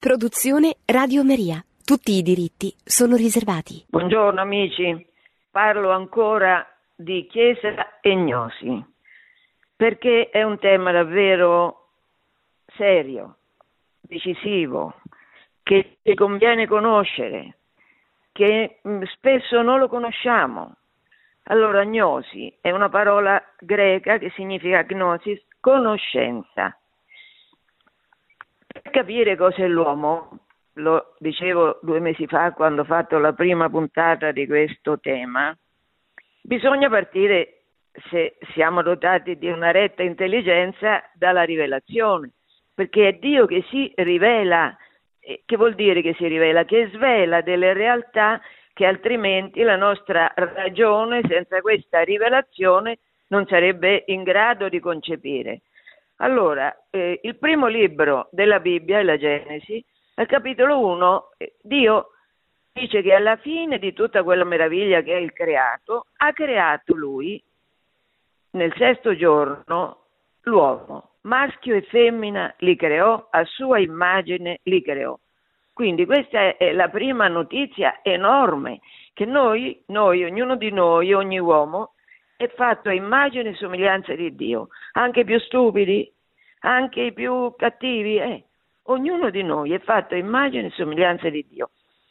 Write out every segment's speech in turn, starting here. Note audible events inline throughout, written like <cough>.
Produzione Radio Maria. Tutti i diritti sono riservati. Buongiorno amici, parlo ancora di Chiesa e Gnosi, perché è un tema davvero serio, decisivo, che ci conviene conoscere, che mm, spesso non lo conosciamo. Allora, gnosi è una parola greca che significa gnosis, conoscenza. Per capire cos'è l'uomo, lo dicevo due mesi fa quando ho fatto la prima puntata di questo tema, bisogna partire, se siamo dotati di una retta intelligenza, dalla rivelazione, perché è Dio che si rivela. Che vuol dire che si rivela? Che svela delle realtà che altrimenti la nostra ragione, senza questa rivelazione, non sarebbe in grado di concepire. Allora, eh, il primo libro della Bibbia la Genesi, al capitolo 1 eh, Dio dice che alla fine di tutta quella meraviglia che è il creato, ha creato lui nel sesto giorno l'uomo, maschio e femmina li creò, a sua immagine li creò. Quindi questa è la prima notizia enorme, che noi, noi, ognuno di noi, ogni uomo, è fatto a immagine e somiglianza di Dio, anche i più stupidi, anche i più cattivi, eh. ognuno di noi è fatto a immagine e somiglianza di Dio.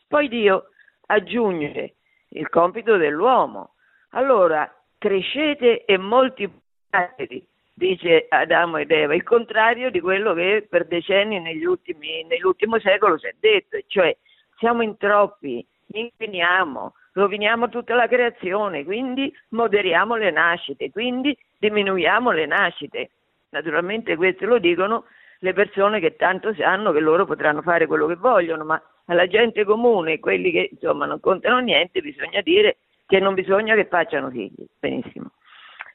Poi Dio aggiunge il compito dell'uomo. Allora, crescete e moltiplicatevi, dice Adamo ed Eva, il contrario di quello che per decenni ultimi, nell'ultimo secolo si è detto, cioè siamo in troppi, inquiniamo, roviniamo tutta la creazione, quindi moderiamo le nascite, quindi diminuiamo le nascite. Naturalmente questo lo dicono le persone che tanto sanno che loro potranno fare quello che vogliono, ma alla gente comune, quelli che insomma non contano niente, bisogna dire che non bisogna che facciano figli. Benissimo.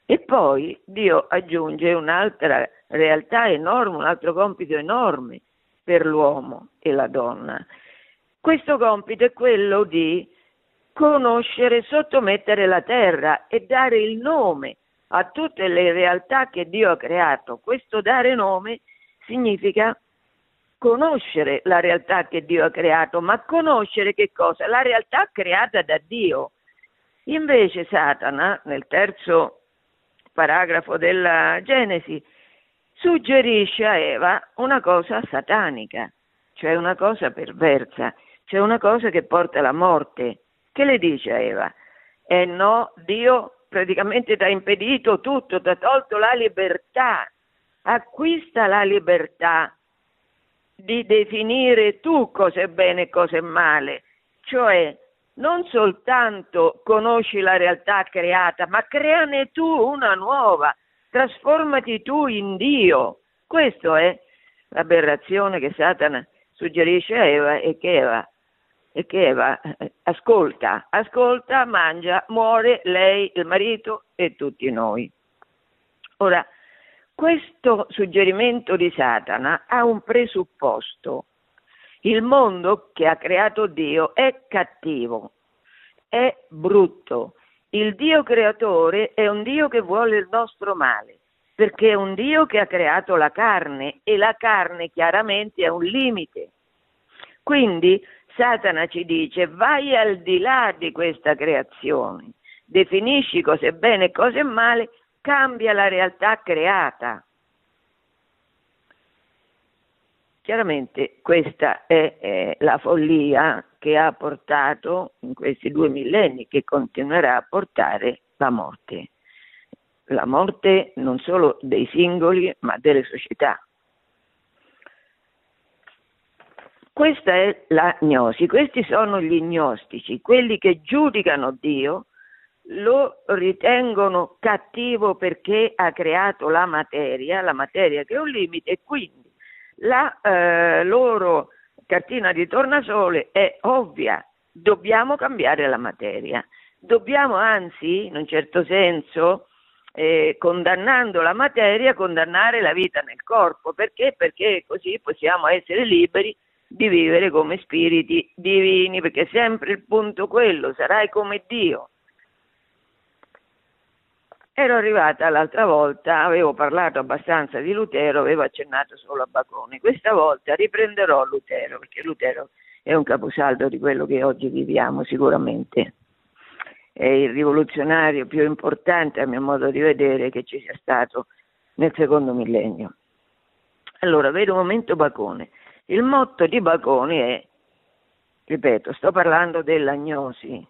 E poi Dio aggiunge un'altra realtà enorme, un altro compito enorme per l'uomo e la donna. Questo compito è quello di conoscere, sottomettere la terra e dare il nome a tutte le realtà che Dio ha creato. Questo dare nome significa conoscere la realtà che Dio ha creato, ma conoscere che cosa? La realtà creata da Dio. Invece Satana, nel terzo paragrafo della Genesi, suggerisce a Eva una cosa satanica, cioè una cosa perversa, cioè una cosa che porta alla morte. Che le dice a Eva? Eh no, Dio praticamente ti ha impedito tutto, ti ha tolto la libertà. Acquista la libertà di definire tu cosa è bene e cosa è male, cioè non soltanto conosci la realtà creata, ma creane tu una nuova, trasformati tu in Dio. Questa è l'aberrazione che Satana suggerisce a Eva e che Eva che Eva eh, ascolta, ascolta, mangia, muore lei, il marito e tutti noi. Ora, questo suggerimento di Satana ha un presupposto. Il mondo che ha creato Dio è cattivo, è brutto. Il Dio creatore è un Dio che vuole il nostro male, perché è un Dio che ha creato la carne e la carne chiaramente è un limite. Quindi Satana ci dice vai al di là di questa creazione, definisci cosa è bene e cosa è male, cambia la realtà creata. Chiaramente questa è eh, la follia che ha portato in questi due millenni, che continuerà a portare la morte. La morte non solo dei singoli, ma delle società. Questa è la gnosi, questi sono gli gnostici, quelli che giudicano Dio, lo ritengono cattivo perché ha creato la materia, la materia che è un limite e quindi la eh, loro cartina di tornasole è ovvia, dobbiamo cambiare la materia, dobbiamo anzi, in un certo senso, eh, condannando la materia, condannare la vita nel corpo, perché? Perché così possiamo essere liberi di vivere come spiriti divini, perché è sempre il punto quello, sarai come Dio. Ero arrivata l'altra volta, avevo parlato abbastanza di Lutero, avevo accennato solo a Baconi. Questa volta riprenderò Lutero, perché Lutero è un caposaldo di quello che oggi viviamo sicuramente. È il rivoluzionario più importante, a mio modo di vedere, che ci sia stato nel secondo millennio. Allora, vedo un momento Bacone. Il motto di Baconi è, ripeto, sto parlando dell'agnosi,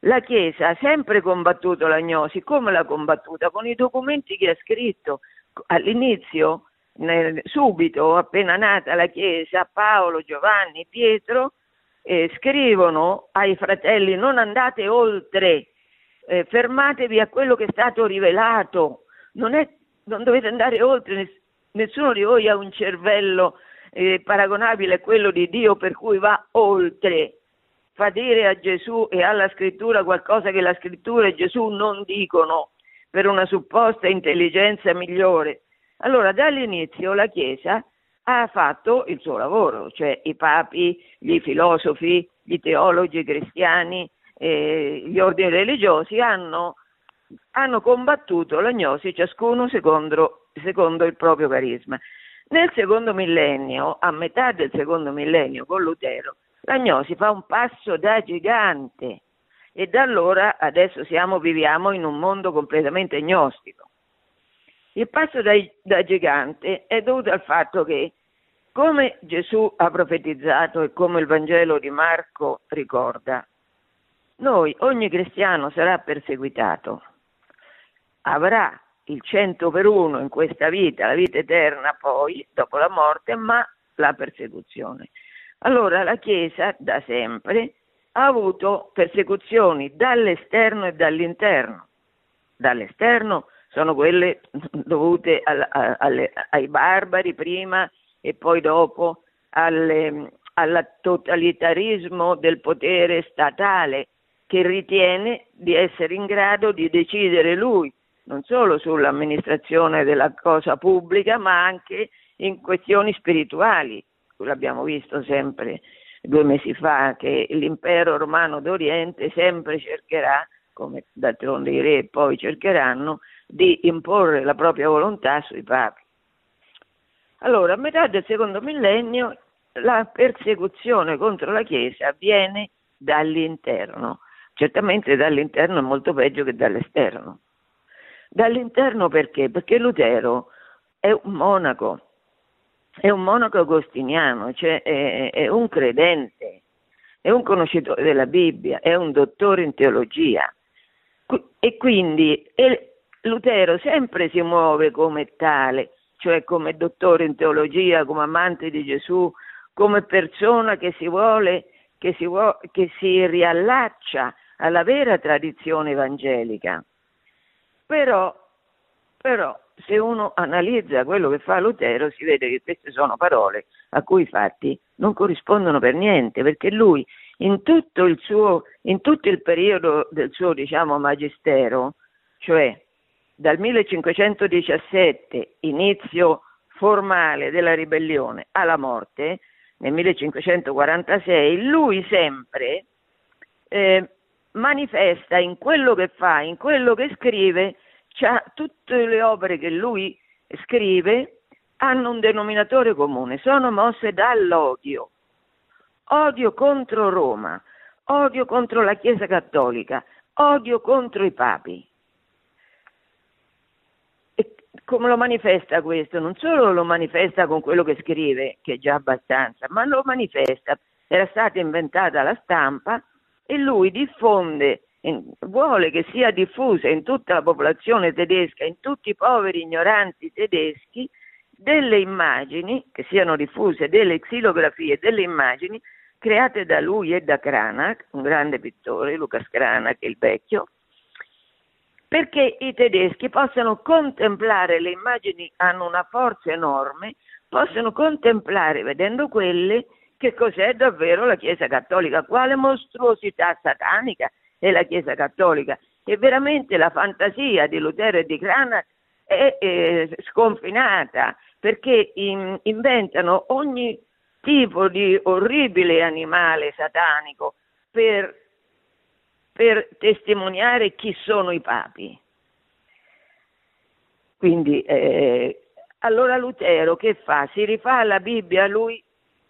la Chiesa ha sempre combattuto l'agnosi, come l'ha combattuta? Con i documenti che ha scritto. All'inizio, nel, subito, appena nata la Chiesa, Paolo, Giovanni, Pietro, eh, scrivono ai fratelli non andate oltre, eh, fermatevi a quello che è stato rivelato, non, è, non dovete andare oltre, nessuno di voi ha un cervello eh, paragonabile a quello di Dio per cui va oltre fa dire a Gesù e alla scrittura qualcosa che la scrittura e Gesù non dicono per una supposta intelligenza migliore. Allora dall'inizio la Chiesa ha fatto il suo lavoro, cioè i papi, gli filosofi, gli teologi cristiani, eh, gli ordini religiosi hanno, hanno combattuto l'agnosi ciascuno secondo, secondo il proprio carisma. Nel secondo millennio, a metà del secondo millennio con Lutero, L'agnosi fa un passo da gigante e da allora adesso siamo, viviamo in un mondo completamente agnostico. Il passo da, da gigante è dovuto al fatto che, come Gesù ha profetizzato e come il Vangelo di Marco ricorda, noi, ogni cristiano sarà perseguitato, avrà il cento per uno in questa vita, la vita eterna poi, dopo la morte, ma la persecuzione. Allora la Chiesa da sempre ha avuto persecuzioni dall'esterno e dall'interno. Dall'esterno sono quelle dovute al, alle, ai barbari prima e poi dopo alle, al totalitarismo del potere statale che ritiene di essere in grado di decidere lui non solo sull'amministrazione della cosa pubblica ma anche in questioni spirituali l'abbiamo visto sempre due mesi fa, che l'impero romano d'Oriente sempre cercherà, come d'altronde i re poi cercheranno, di imporre la propria volontà sui papi. Allora, a metà del secondo millennio la persecuzione contro la Chiesa avviene dall'interno, certamente dall'interno è molto peggio che dall'esterno. Dall'interno perché? Perché Lutero è un monaco, è un monaco agostiniano, cioè è, è un credente, è un conoscitore della Bibbia, è un dottore in teologia. E quindi Lutero sempre si muove come tale, cioè come dottore in teologia, come amante di Gesù, come persona che si vuole, che si, vuole, che si riallaccia alla vera tradizione evangelica. Però, però se uno analizza quello che fa Lutero si vede che queste sono parole a cui i fatti non corrispondono per niente, perché lui in tutto il, suo, in tutto il periodo del suo diciamo, magistero, cioè dal 1517, inizio formale della ribellione, alla morte, nel 1546, lui sempre eh, manifesta in quello che fa, in quello che scrive, tutte le opere che lui scrive hanno un denominatore comune, sono mosse dall'odio. Odio contro Roma, odio contro la Chiesa Cattolica, odio contro i papi. E come lo manifesta questo? Non solo lo manifesta con quello che scrive, che è già abbastanza, ma lo manifesta, era stata inventata la stampa e lui diffonde vuole che sia diffusa in tutta la popolazione tedesca, in tutti i poveri ignoranti tedeschi, delle immagini, che siano diffuse, delle xilografie, delle immagini create da lui e da Cranach, un grande pittore, Lucas Cranach, il vecchio, perché i tedeschi possano contemplare, le immagini hanno una forza enorme, possano contemplare, vedendo quelle, che cos'è davvero la Chiesa Cattolica, quale mostruosità satanica e la Chiesa Cattolica. E veramente la fantasia di Lutero e di Cranach è, è sconfinata perché in, inventano ogni tipo di orribile animale satanico per, per testimoniare chi sono i papi. Quindi, eh, allora Lutero che fa? Si rifà alla Bibbia, lui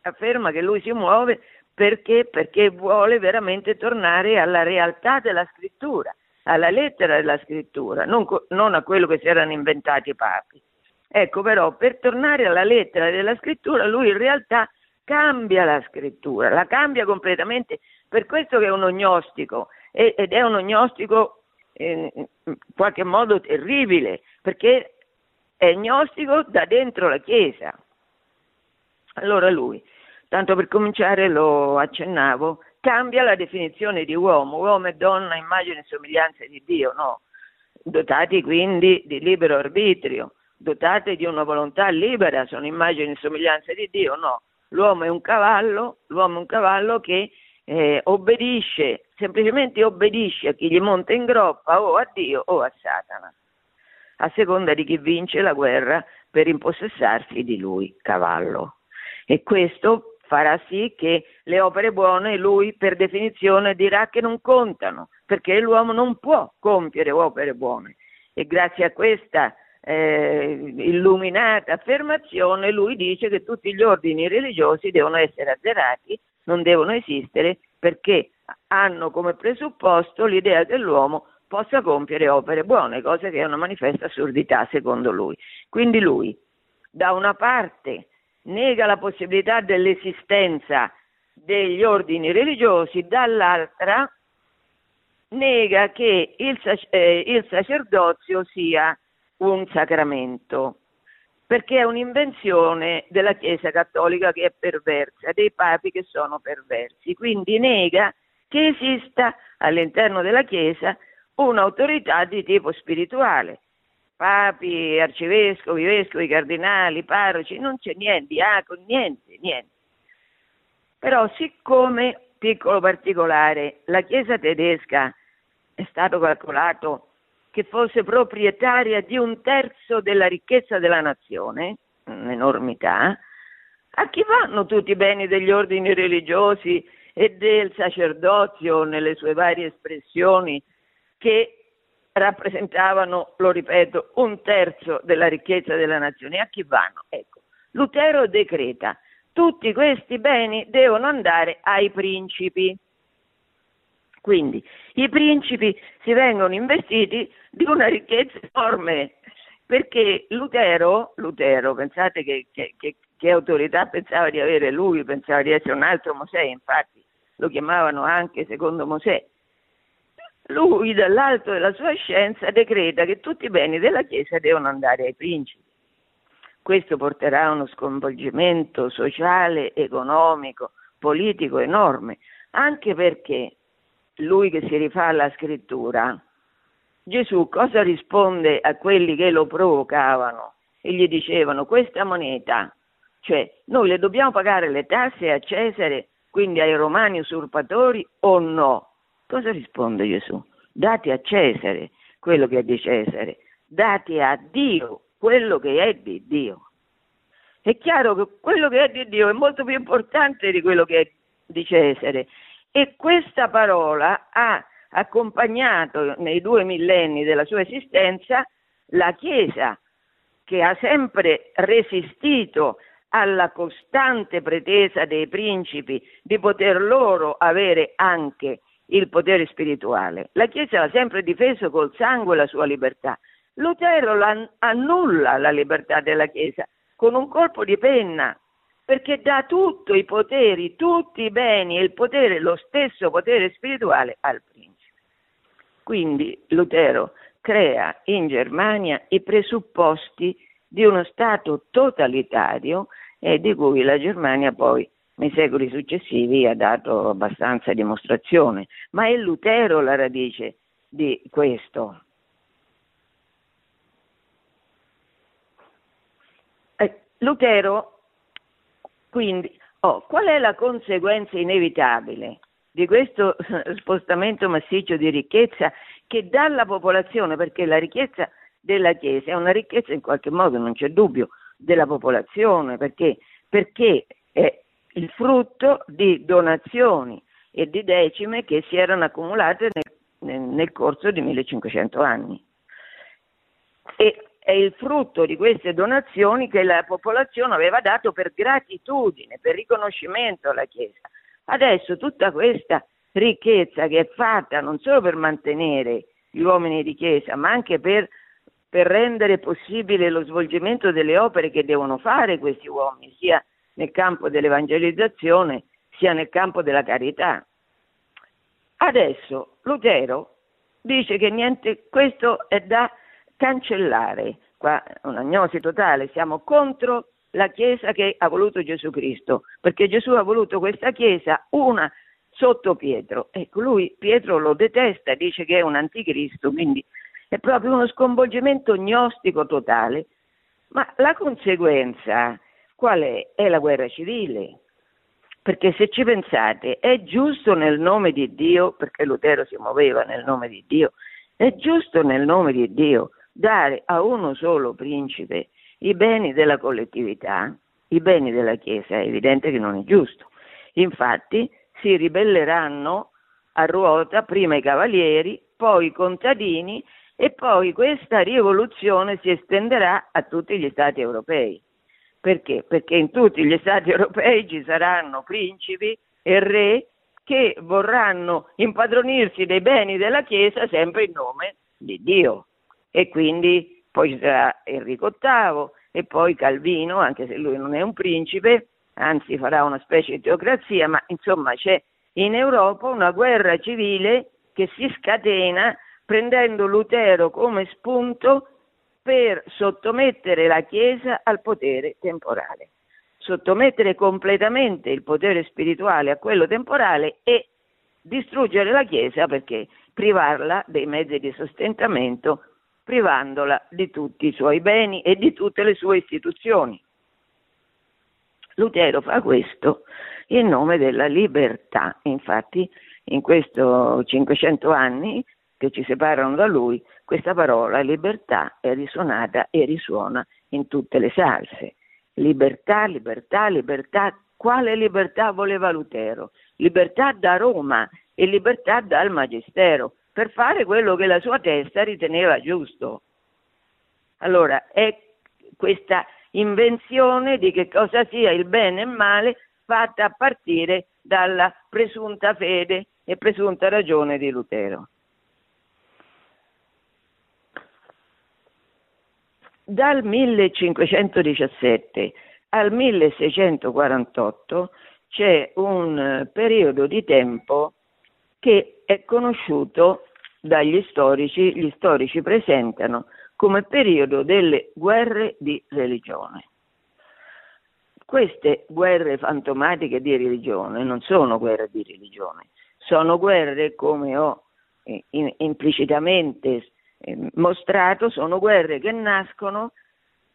afferma che lui si muove perché? Perché vuole veramente tornare alla realtà della scrittura, alla lettera della scrittura, non, non a quello che si erano inventati i papi. Ecco però, per tornare alla lettera della scrittura, lui in realtà cambia la scrittura, la cambia completamente, per questo che è un ognostico, ed è un ognostico in qualche modo terribile, perché è gnostico da dentro la Chiesa. Allora lui Tanto per cominciare lo accennavo, cambia la definizione di uomo, uomo e donna, immagine e somiglianza di Dio, no? Dotati quindi di libero arbitrio, dotati di una volontà libera, sono immagine e somiglianza di Dio, no? L'uomo è un cavallo, l'uomo è un cavallo che eh, obbedisce, semplicemente obbedisce a chi gli monta in groppa o a Dio o a Satana, a seconda di chi vince la guerra per impossessarsi di lui, cavallo. E questo farà sì che le opere buone lui per definizione dirà che non contano, perché l'uomo non può compiere opere buone. E grazie a questa eh, illuminata affermazione lui dice che tutti gli ordini religiosi devono essere azzerati, non devono esistere, perché hanno come presupposto l'idea che l'uomo possa compiere opere buone, cosa che è una manifesta assurdità secondo lui. Quindi lui, da una parte, nega la possibilità dell'esistenza degli ordini religiosi, dall'altra nega che il, eh, il sacerdozio sia un sacramento, perché è un'invenzione della Chiesa cattolica che è perversa, dei papi che sono perversi, quindi nega che esista all'interno della Chiesa un'autorità di tipo spirituale papi, arcivescovi, vescovi, cardinali, parroci, non c'è niente, diaconi, niente, niente. Però siccome, piccolo particolare, la Chiesa tedesca è stato calcolato che fosse proprietaria di un terzo della ricchezza della nazione, un'enormità, a chi vanno tutti i beni degli ordini religiosi e del sacerdozio nelle sue varie espressioni che rappresentavano, lo ripeto, un terzo della ricchezza della nazione. A chi vanno? Ecco, Lutero decreta, tutti questi beni devono andare ai principi. Quindi i principi si vengono investiti di una ricchezza enorme, perché Lutero, Lutero pensate che, che, che, che autorità pensava di avere lui, pensava di essere un altro Mosè, infatti lo chiamavano anche secondo Mosè, lui dall'alto della sua scienza decreta che tutti i beni della Chiesa devono andare ai principi. Questo porterà a uno sconvolgimento sociale, economico, politico enorme, anche perché lui che si rifà alla scrittura, Gesù cosa risponde a quelli che lo provocavano e gli dicevano questa moneta, cioè noi le dobbiamo pagare le tasse a Cesare, quindi ai romani usurpatori o no? Cosa risponde Gesù? Dati a Cesare quello che è di Cesare, dati a Dio quello che è di Dio. È chiaro che quello che è di Dio è molto più importante di quello che è di Cesare e questa parola ha accompagnato nei due millenni della sua esistenza la Chiesa che ha sempre resistito alla costante pretesa dei principi di poter loro avere anche il potere spirituale. La Chiesa ha sempre difeso col sangue la sua libertà. Lutero annulla la libertà della Chiesa con un colpo di penna, perché dà tutti i poteri, tutti i beni e il potere, lo stesso potere spirituale al principe. Quindi Lutero crea in Germania i presupposti di uno Stato totalitario e di cui la Germania poi nei secoli successivi ha dato abbastanza dimostrazione, ma è Lutero la radice di questo. Eh, Lutero, quindi, oh, qual è la conseguenza inevitabile di questo <laughs> spostamento massiccio di ricchezza che dalla popolazione, perché la ricchezza della Chiesa è una ricchezza in qualche modo, non c'è dubbio, della popolazione, perché, perché è il frutto di donazioni e di decime che si erano accumulate nel, nel corso di 1500 anni. E è il frutto di queste donazioni che la popolazione aveva dato per gratitudine, per riconoscimento alla Chiesa. Adesso tutta questa ricchezza che è fatta non solo per mantenere gli uomini di Chiesa, ma anche per, per rendere possibile lo svolgimento delle opere che devono fare questi uomini, sia nel campo dell'evangelizzazione sia nel campo della carità. Adesso Lutero dice che niente, questo è da cancellare, qua un'agnosi totale, siamo contro la Chiesa che ha voluto Gesù Cristo, perché Gesù ha voluto questa Chiesa una sotto Pietro. Ecco, lui Pietro lo detesta, dice che è un anticristo, quindi è proprio uno sconvolgimento gnostico totale. Ma la conseguenza qual è? È la guerra civile. Perché se ci pensate, è giusto nel nome di Dio, perché Lutero si muoveva nel nome di Dio, è giusto nel nome di Dio dare a uno solo principe i beni della collettività, i beni della Chiesa, è evidente che non è giusto. Infatti si ribelleranno a ruota prima i cavalieri, poi i contadini e poi questa rivoluzione si estenderà a tutti gli stati europei. Perché? Perché in tutti gli stati <laughs> europei ci saranno principi e re che vorranno impadronirsi dei beni della Chiesa sempre in nome di Dio. E quindi poi ci sarà Enrico VIII e poi Calvino, anche se lui non è un principe, anzi farà una specie di teocrazia, ma insomma c'è in Europa una guerra civile che si scatena prendendo Lutero come spunto per sottomettere la Chiesa al potere temporale, sottomettere completamente il potere spirituale a quello temporale e distruggere la Chiesa perché privarla dei mezzi di sostentamento, privandola di tutti i suoi beni e di tutte le sue istituzioni. Lutero fa questo in nome della libertà, infatti in questi 500 anni che ci separano da lui, questa parola libertà è risuonata e risuona in tutte le salse. Libertà, libertà, libertà. Quale libertà voleva Lutero? Libertà da Roma e libertà dal Magistero per fare quello che la sua testa riteneva giusto. Allora, è questa invenzione di che cosa sia il bene e il male fatta a partire dalla presunta fede e presunta ragione di Lutero. Dal 1517 al 1648 c'è un periodo di tempo che è conosciuto dagli storici, gli storici presentano come periodo delle guerre di religione. Queste guerre fantomatiche di religione non sono guerre di religione, sono guerre, come ho eh, implicitamente eh, mostrato, sono guerre che nascono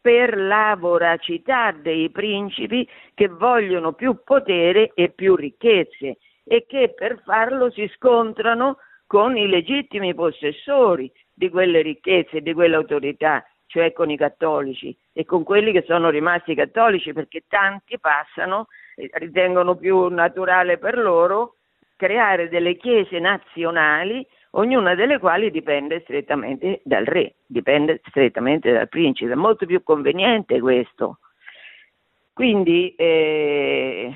per la voracità dei principi che vogliono più potere e più ricchezze e che per farlo si scontrano con i legittimi possessori di quelle ricchezze e di quell'autorità, cioè con i cattolici e con quelli che sono rimasti cattolici perché tanti passano, ritengono più naturale per loro creare delle chiese nazionali ognuna delle quali dipende strettamente dal re, dipende strettamente dal principe, è molto più conveniente questo. Quindi eh,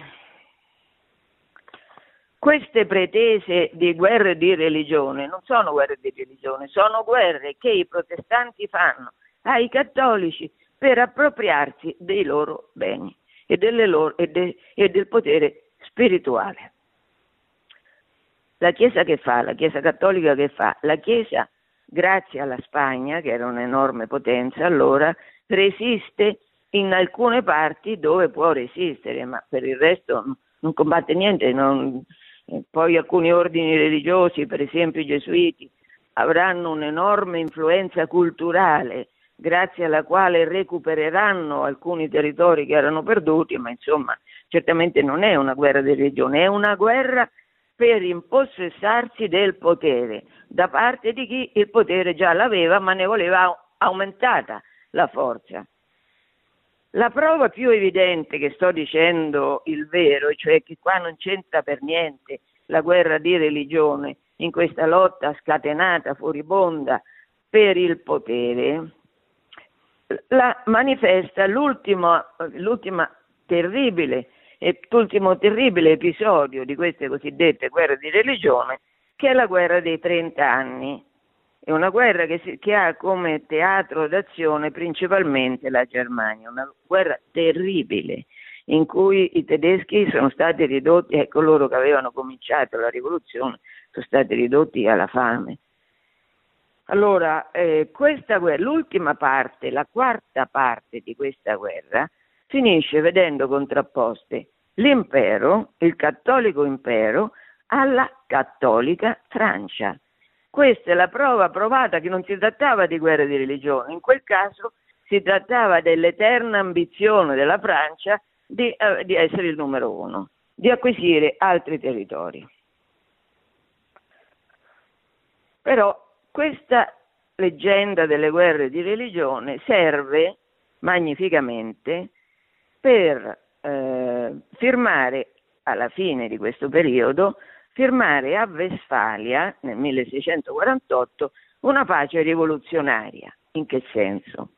queste pretese di guerre di religione non sono guerre di religione, sono guerre che i protestanti fanno ai cattolici per appropriarsi dei loro beni e, loro, e, de, e del potere spirituale. La Chiesa che fa? La Chiesa cattolica che fa? La Chiesa, grazie alla Spagna, che era un'enorme potenza allora, resiste in alcune parti dove può resistere, ma per il resto non combatte niente. Non... Poi alcuni ordini religiosi, per esempio i gesuiti, avranno un'enorme influenza culturale grazie alla quale recupereranno alcuni territori che erano perduti, ma insomma certamente non è una guerra di religione, è una guerra per impossessarsi del potere da parte di chi il potere già l'aveva ma ne voleva aumentata la forza. La prova più evidente che sto dicendo il vero, cioè che qua non c'entra per niente la guerra di religione in questa lotta scatenata, furibonda per il potere, la manifesta l'ultima terribile, l'ultimo terribile episodio di queste cosiddette guerre di religione, che è la guerra dei 30 anni. È una guerra che, si, che ha come teatro d'azione principalmente la Germania, una guerra terribile in cui i tedeschi sono stati ridotti, e coloro che avevano cominciato la rivoluzione sono stati ridotti alla fame. Allora, eh, questa guerra, l'ultima parte, la quarta parte di questa guerra, finisce vedendo contrapposte l'impero, il cattolico impero, alla cattolica Francia. Questa è la prova provata che non si trattava di guerra di religione, in quel caso si trattava dell'eterna ambizione della Francia di, eh, di essere il numero uno, di acquisire altri territori. Però questa leggenda delle guerre di religione serve magnificamente per eh, firmare alla fine di questo periodo, firmare a Westfalia nel 1648 una pace rivoluzionaria. In che senso?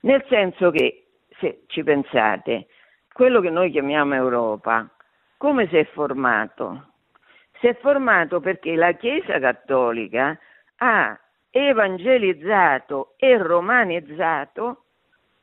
Nel senso che, se ci pensate, quello che noi chiamiamo Europa, come si è formato? Si è formato perché la Chiesa Cattolica ha evangelizzato e romanizzato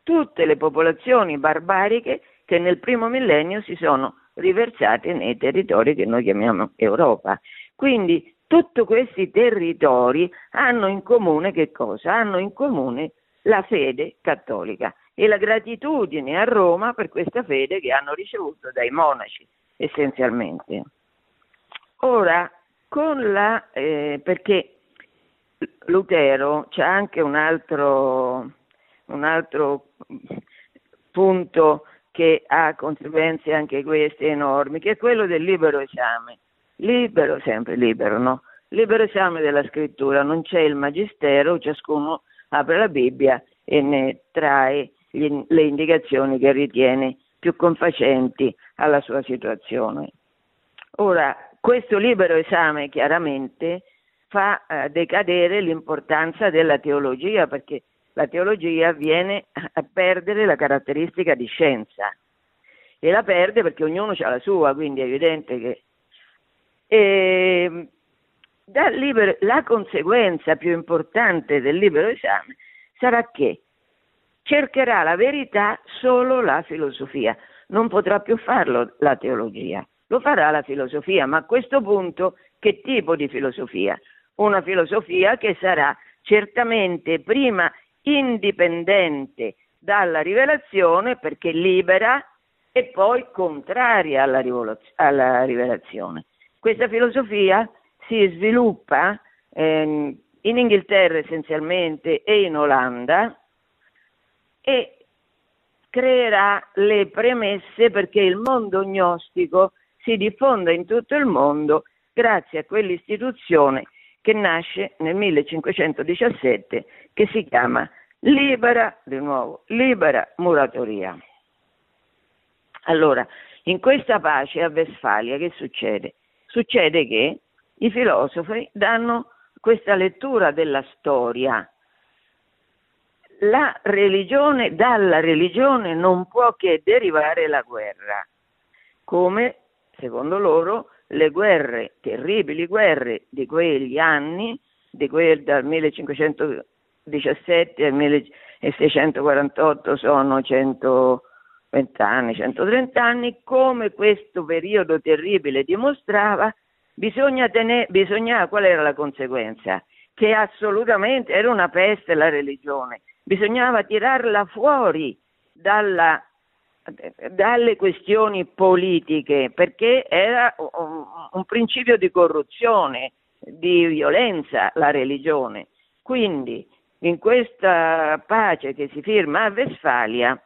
tutte le popolazioni barbariche che nel primo millennio si sono riversate nei territori che noi chiamiamo Europa. Quindi tutti questi territori hanno in comune che cosa? Hanno in comune la fede cattolica e la gratitudine a Roma per questa fede che hanno ricevuto dai monaci essenzialmente. Ora, con la, eh, perché Lutero c'è anche un altro, un altro punto che ha conseguenze anche queste enormi, che è quello del libero esame. Libero, sempre libero, no? Libero esame della scrittura, non c'è il magistero, ciascuno apre la Bibbia e ne trae gli, le indicazioni che ritiene più confacenti alla sua situazione. Ora, questo libero esame chiaramente fa eh, decadere l'importanza della teologia perché la teologia viene a perdere la caratteristica di scienza. E la perde perché ognuno ha la sua, quindi è evidente che... E, libero, la conseguenza più importante del libero esame sarà che cercherà la verità solo la filosofia, non potrà più farlo la teologia, lo farà la filosofia, ma a questo punto che tipo di filosofia? una filosofia che sarà certamente prima indipendente dalla rivelazione perché libera e poi contraria alla, alla rivelazione. Questa filosofia si sviluppa ehm, in Inghilterra essenzialmente e in Olanda e creerà le premesse perché il mondo gnostico si diffonda in tutto il mondo grazie a quell'istituzione che nasce nel 1517 che si chiama Libera, di nuovo, Libera Muratoria. Allora, in questa pace a Westfalia che succede? Succede che i filosofi danno questa lettura della storia. La religione, dalla religione non può che derivare la guerra, come secondo loro le guerre, terribili guerre di quegli anni, di quel, dal 1517 al 1648 sono 120 anni, 130 anni, come questo periodo terribile dimostrava, bisogna tenere, bisognava, qual era la conseguenza? Che assolutamente era una peste la religione, bisognava tirarla fuori dalla dalle questioni politiche, perché era un, principio di corruzione, di violenza la religione. Quindi in questa pace che si firma a Westfalia,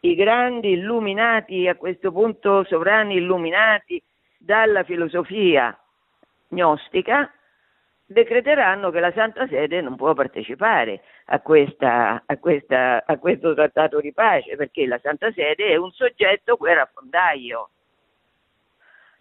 i grandi illuminati, a questo punto sovrani illuminati dalla filosofia gnostica, decreteranno che la Santa Sede non può partecipare a, questa, a, questa, a questo trattato di pace perché la Santa Sede è un soggetto guerrafondaio.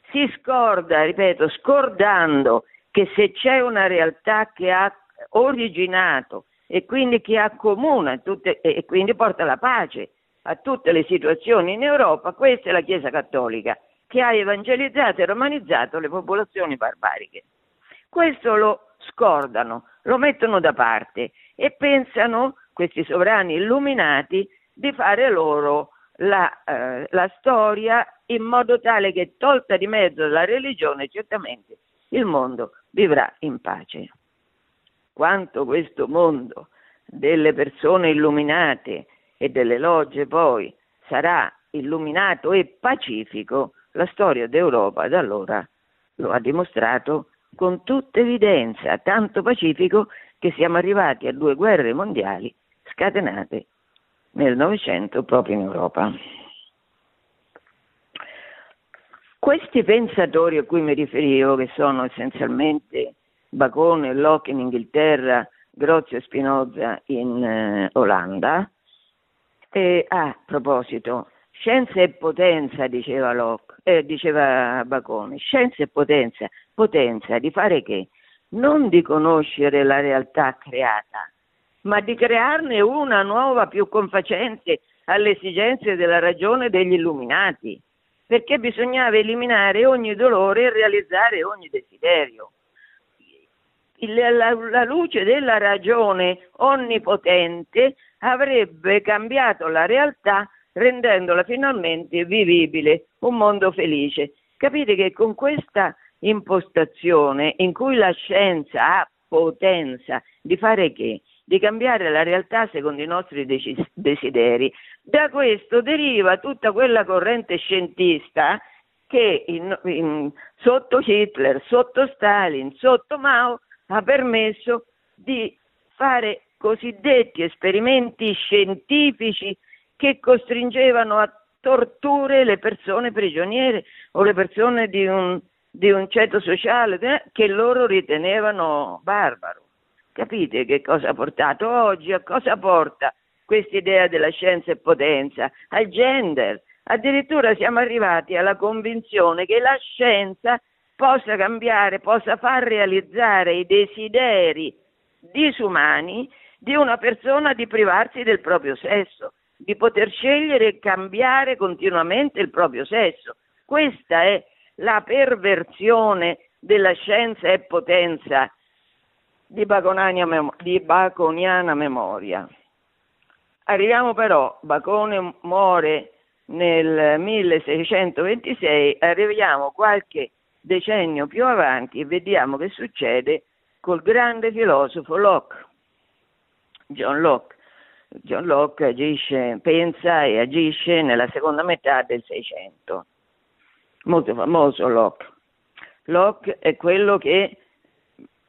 Si scorda, ripeto, scordando che se c'è una realtà che ha originato e quindi che accomuna tutte, e quindi porta la pace a tutte le situazioni in Europa, questa è la Chiesa Cattolica che ha evangelizzato e romanizzato le popolazioni barbariche. Questo lo scordano, lo mettono da parte e pensano, questi sovrani illuminati, di fare loro la, eh, la storia in modo tale che tolta di mezzo la religione certamente il mondo vivrà in pace. Quanto questo mondo delle persone illuminate e delle logge poi sarà illuminato e pacifico, la storia d'Europa da allora lo ha dimostrato con tutta evidenza, tanto pacifico che siamo arrivati a due guerre mondiali scatenate nel Novecento proprio in Europa. Questi pensatori a cui mi riferivo, che sono essenzialmente Bacone Locke in Inghilterra, Grozio e Spinoza in eh, Olanda, e a proposito, scienza e potenza, diceva, Locke, eh, diceva Bacone, scienza e potenza, potenza di fare che? Non di conoscere la realtà creata, ma di crearne una nuova più confacente alle esigenze della ragione degli illuminati, perché bisognava eliminare ogni dolore e realizzare ogni desiderio. La, la, la luce della ragione onnipotente avrebbe cambiato la realtà rendendola finalmente vivibile, un mondo felice. Capite che con questa impostazione in cui la scienza ha potenza di fare che? di cambiare la realtà secondo i nostri desideri. Da questo deriva tutta quella corrente scientista che in, in, sotto Hitler, sotto Stalin, sotto Mao ha permesso di fare cosiddetti esperimenti scientifici che costringevano a torture le persone prigioniere o le persone di un, di un ceto sociale eh, che loro ritenevano barbaro. Capite che cosa ha portato oggi? A cosa porta questa idea della scienza e potenza? Al gender. Addirittura siamo arrivati alla convinzione che la scienza possa cambiare, possa far realizzare i desideri disumani di una persona di privarsi del proprio sesso, di poter scegliere e cambiare continuamente il proprio sesso. Questa è la perversione della scienza e potenza di, di baconiana memoria. Arriviamo però, Bacone muore nel 1626, arriviamo qualche decennio più avanti e vediamo che succede col grande filosofo Locke, John Locke. John Locke agisce, pensa e agisce nella seconda metà del Seicento. Molto famoso Locke. Locke è quello che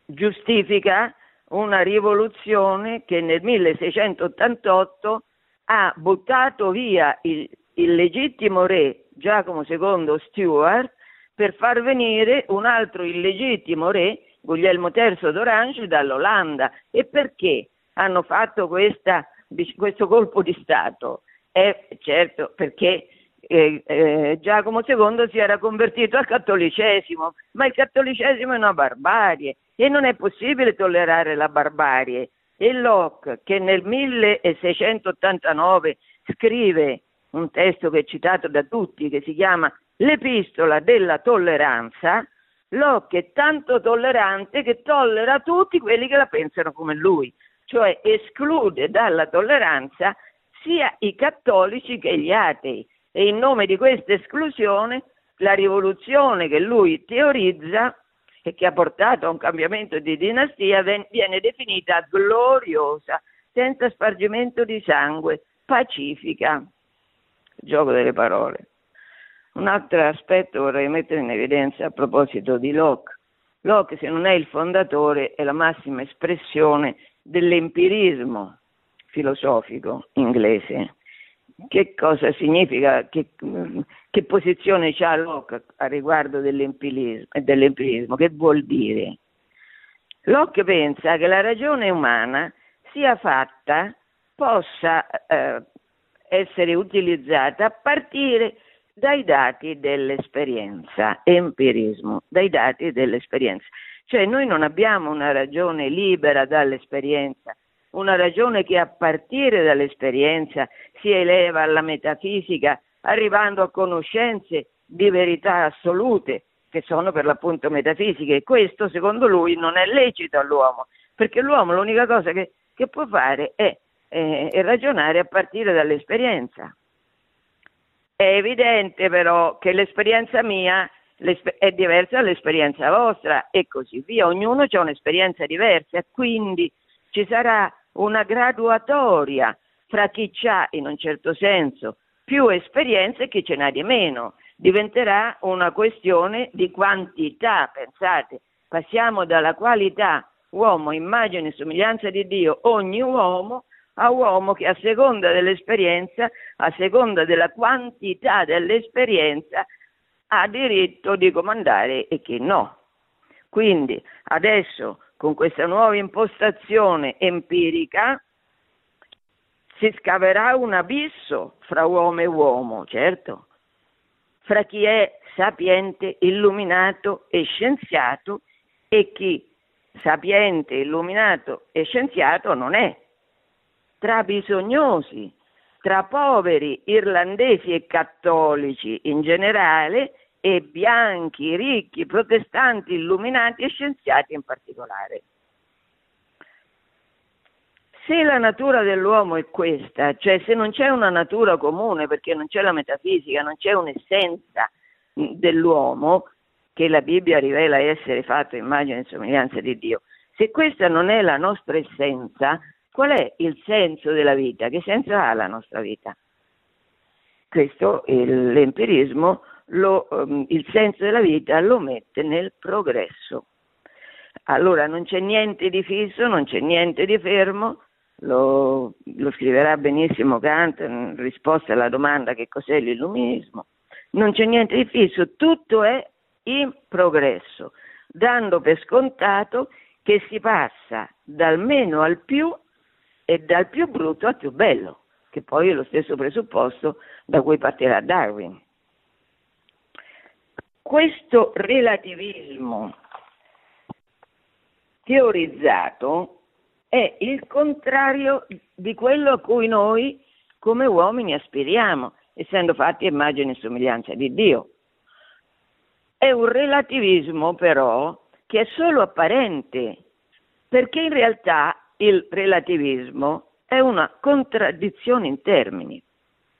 giustifica una rivoluzione che nel 1688 ha buttato via il, il legittimo re Giacomo II Stuart per far venire un altro illegittimo re, Guglielmo III d'Orange, dall'Olanda. E perché hanno fatto questa, questo colpo di Stato? Eh, certo, perché eh, eh, Giacomo II si era convertito al cattolicesimo, ma il cattolicesimo è una barbarie e non è possibile tollerare la barbarie. E Locke, che nel 1689 scrive un testo che è citato da tutti, che si chiama L'epistola della tolleranza, Locke è tanto tollerante che tollera tutti quelli che la pensano come lui, cioè esclude dalla tolleranza sia i cattolici che gli atei e in nome di questa esclusione la rivoluzione che lui teorizza e che ha portato a un cambiamento di dinastia viene definita gloriosa, senza spargimento di sangue, pacifica. Gioco delle parole. Un altro aspetto vorrei mettere in evidenza a proposito di Locke. Locke, se non è il fondatore, è la massima espressione dell'empirismo filosofico inglese. Che cosa significa, che, che posizione ha Locke a riguardo dell'empirismo, dell'empirismo? Che vuol dire? Locke pensa che la ragione umana sia fatta, possa eh, essere utilizzata a partire dai dati dell'esperienza, empirismo, dai dati dell'esperienza. Cioè noi non abbiamo una ragione libera dall'esperienza, una ragione che a partire dall'esperienza si eleva alla metafisica, arrivando a conoscenze di verità assolute, che sono per l'appunto metafisiche. E questo, secondo lui, non è lecito all'uomo, perché l'uomo l'unica cosa che, che può fare è, è, è ragionare a partire dall'esperienza. È evidente però che l'esperienza mia è diversa dall'esperienza vostra e così via. Ognuno ha un'esperienza diversa, quindi ci sarà una graduatoria fra chi ha in un certo senso più esperienze e chi ce n'ha di meno. Diventerà una questione di quantità, pensate, passiamo dalla qualità uomo, immagine e somiglianza di Dio, ogni uomo, a uomo che a seconda dell'esperienza, a seconda della quantità dell'esperienza, ha diritto di comandare e chi no. Quindi adesso con questa nuova impostazione empirica si scaverà un abisso fra uomo e uomo, certo, fra chi è sapiente, illuminato e scienziato e chi sapiente, illuminato e scienziato non è, tra bisognosi, tra poveri irlandesi e cattolici in generale e bianchi, ricchi, protestanti, illuminati e scienziati in particolare. Se la natura dell'uomo è questa, cioè se non c'è una natura comune, perché non c'è la metafisica, non c'è un'essenza dell'uomo, che la Bibbia rivela essere fatto immagine e somiglianza di Dio, se questa non è la nostra essenza, qual è il senso della vita? Che senso ha la nostra vita? Questo l'empirismo lo, um, il senso della vita lo mette nel progresso. Allora non c'è niente di fisso, non c'è niente di fermo, lo, lo scriverà benissimo Kant in risposta alla domanda che cos'è l'illuminismo, non c'è niente di fisso, tutto è in progresso, dando per scontato che si passa dal meno al più e dal più brutto al più bello, che poi è lo stesso presupposto da cui partirà Darwin questo relativismo teorizzato è il contrario di quello a cui noi come uomini aspiriamo, essendo fatti immagine e somiglianza di Dio. È un relativismo però che è solo apparente, perché in realtà il relativismo è una contraddizione in termini.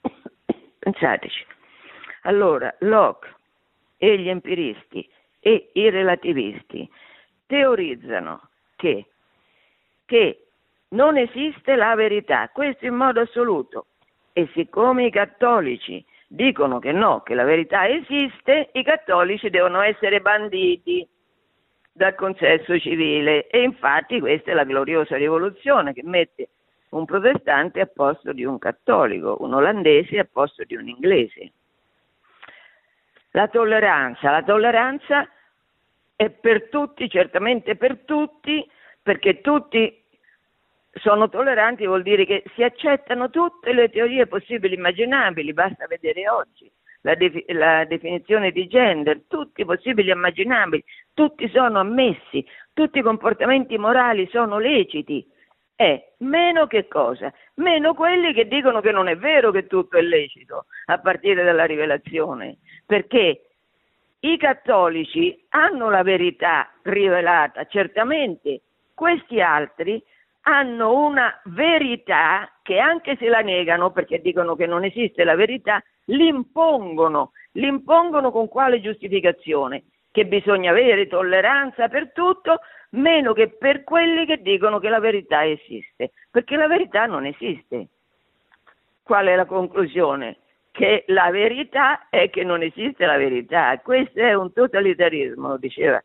<coughs> Pensateci. Allora, Locke e gli empiristi e i relativisti teorizzano che, che non esiste la verità, questo in modo assoluto. E siccome i cattolici dicono che no, che la verità esiste, i cattolici devono essere banditi dal consesso civile. E infatti questa è la gloriosa rivoluzione che mette un protestante a posto di un cattolico, un olandese a posto di un inglese. La tolleranza, la tolleranza è per tutti, certamente per tutti, perché tutti sono tolleranti vuol dire che si accettano tutte le teorie possibili e immaginabili, basta vedere oggi la, de- la, definizione di gender, tutti possibili e immaginabili, tutti sono ammessi, tutti i comportamenti morali sono leciti. È meno che cosa? Meno quelli che dicono che non è vero che tutto è lecito a partire dalla rivelazione perché i cattolici hanno la verità rivelata, certamente questi altri hanno una verità che anche se la negano perché dicono che non esiste la verità, l'impongono, l'impongono con quale giustificazione? Che bisogna avere tolleranza per tutto, meno che per quelli che dicono che la verità esiste, perché la verità non esiste. Qual è la conclusione? che la verità è che non esiste la verità. Questo è un totalitarismo, diceva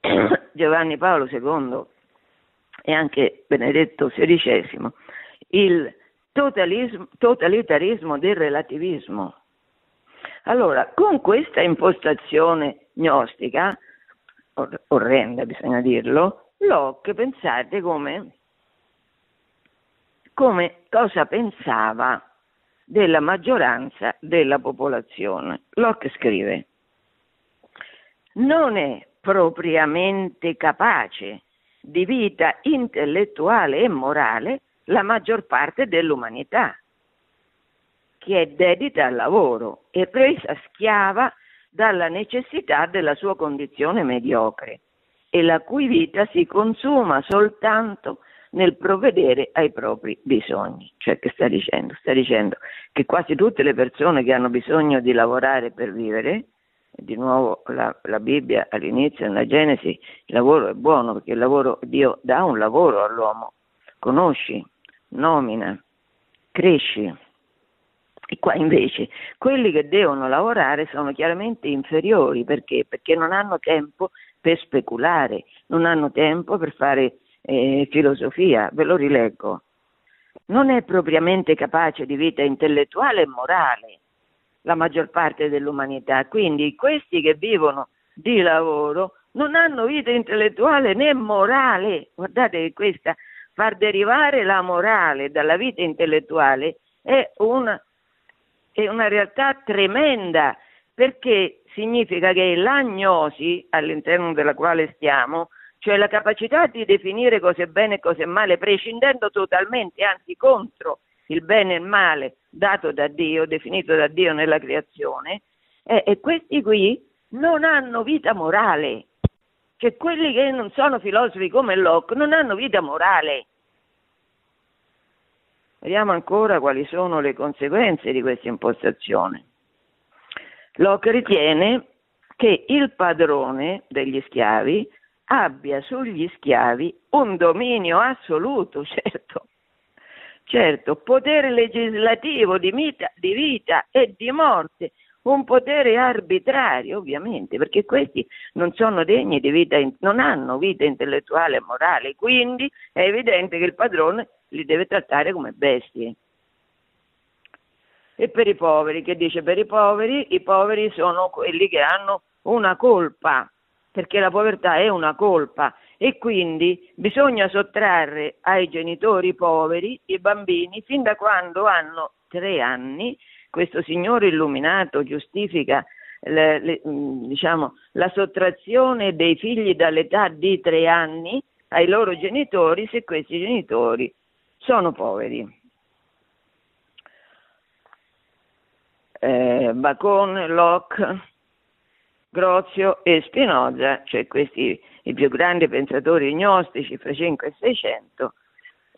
<coughs> Giovanni Paolo II e anche Benedetto XVI, il totalitarismo del relativismo. Allora, con questa impostazione gnostica, orrenda bisogna dirlo, Locke pensate come, come cosa pensava della maggioranza della popolazione. Locke scrive, non è propriamente capace di vita intellettuale e morale la maggior parte dell'umanità, che è dedita al lavoro e presa schiava dalla necessità della sua condizione mediocre e la cui vita si consuma soltanto nel provvedere ai propri bisogni. Cioè che sta dicendo? Sta dicendo che quasi tutte le persone che hanno bisogno di lavorare per vivere, di nuovo la, la Bibbia all'inizio, nella Genesi, il lavoro è buono perché lavoro, Dio dà un lavoro all'uomo, conosci, nomina, cresci. E qua invece quelli che devono lavorare sono chiaramente inferiori perché? Perché non hanno tempo per speculare, non hanno tempo per fare eh, filosofia, ve lo rileggo, non è propriamente capace di vita intellettuale e morale la maggior parte dell'umanità, quindi questi che vivono di lavoro non hanno vita intellettuale né morale, guardate che questa far derivare la morale dalla vita intellettuale è una, è una realtà tremenda perché significa che l'agnosi all'interno della quale stiamo cioè la capacità di definire cosa è bene e cosa è male, prescindendo totalmente, anzi contro il bene e il male dato da Dio, definito da Dio nella creazione, eh, e questi qui non hanno vita morale, cioè quelli che non sono filosofi come Locke non hanno vita morale. Vediamo ancora quali sono le conseguenze di questa impostazione. Locke ritiene che il padrone degli schiavi abbia sugli schiavi un dominio assoluto, <laughs> certo, certo, potere legislativo di vita, di vita e di morte, un potere arbitrario ovviamente, perché questi non sono degni di vita, non hanno vita intellettuale e morale, quindi è evidente che il padrone li deve trattare come bestie. E per i poveri, che dice per i poveri? I poveri sono quelli che hanno una colpa, perché la povertà è una colpa e quindi bisogna sottrarre ai genitori poveri i bambini fin da quando hanno tre anni. Questo Signore illuminato giustifica le, le, mm, diciamo, la sottrazione dei figli dall'età di tre anni ai loro genitori se questi genitori sono poveri. Eh, Bacon, Locke, Grozio e Spinoza, cioè questi i più grandi pensatori gnostici fra 5 e 600,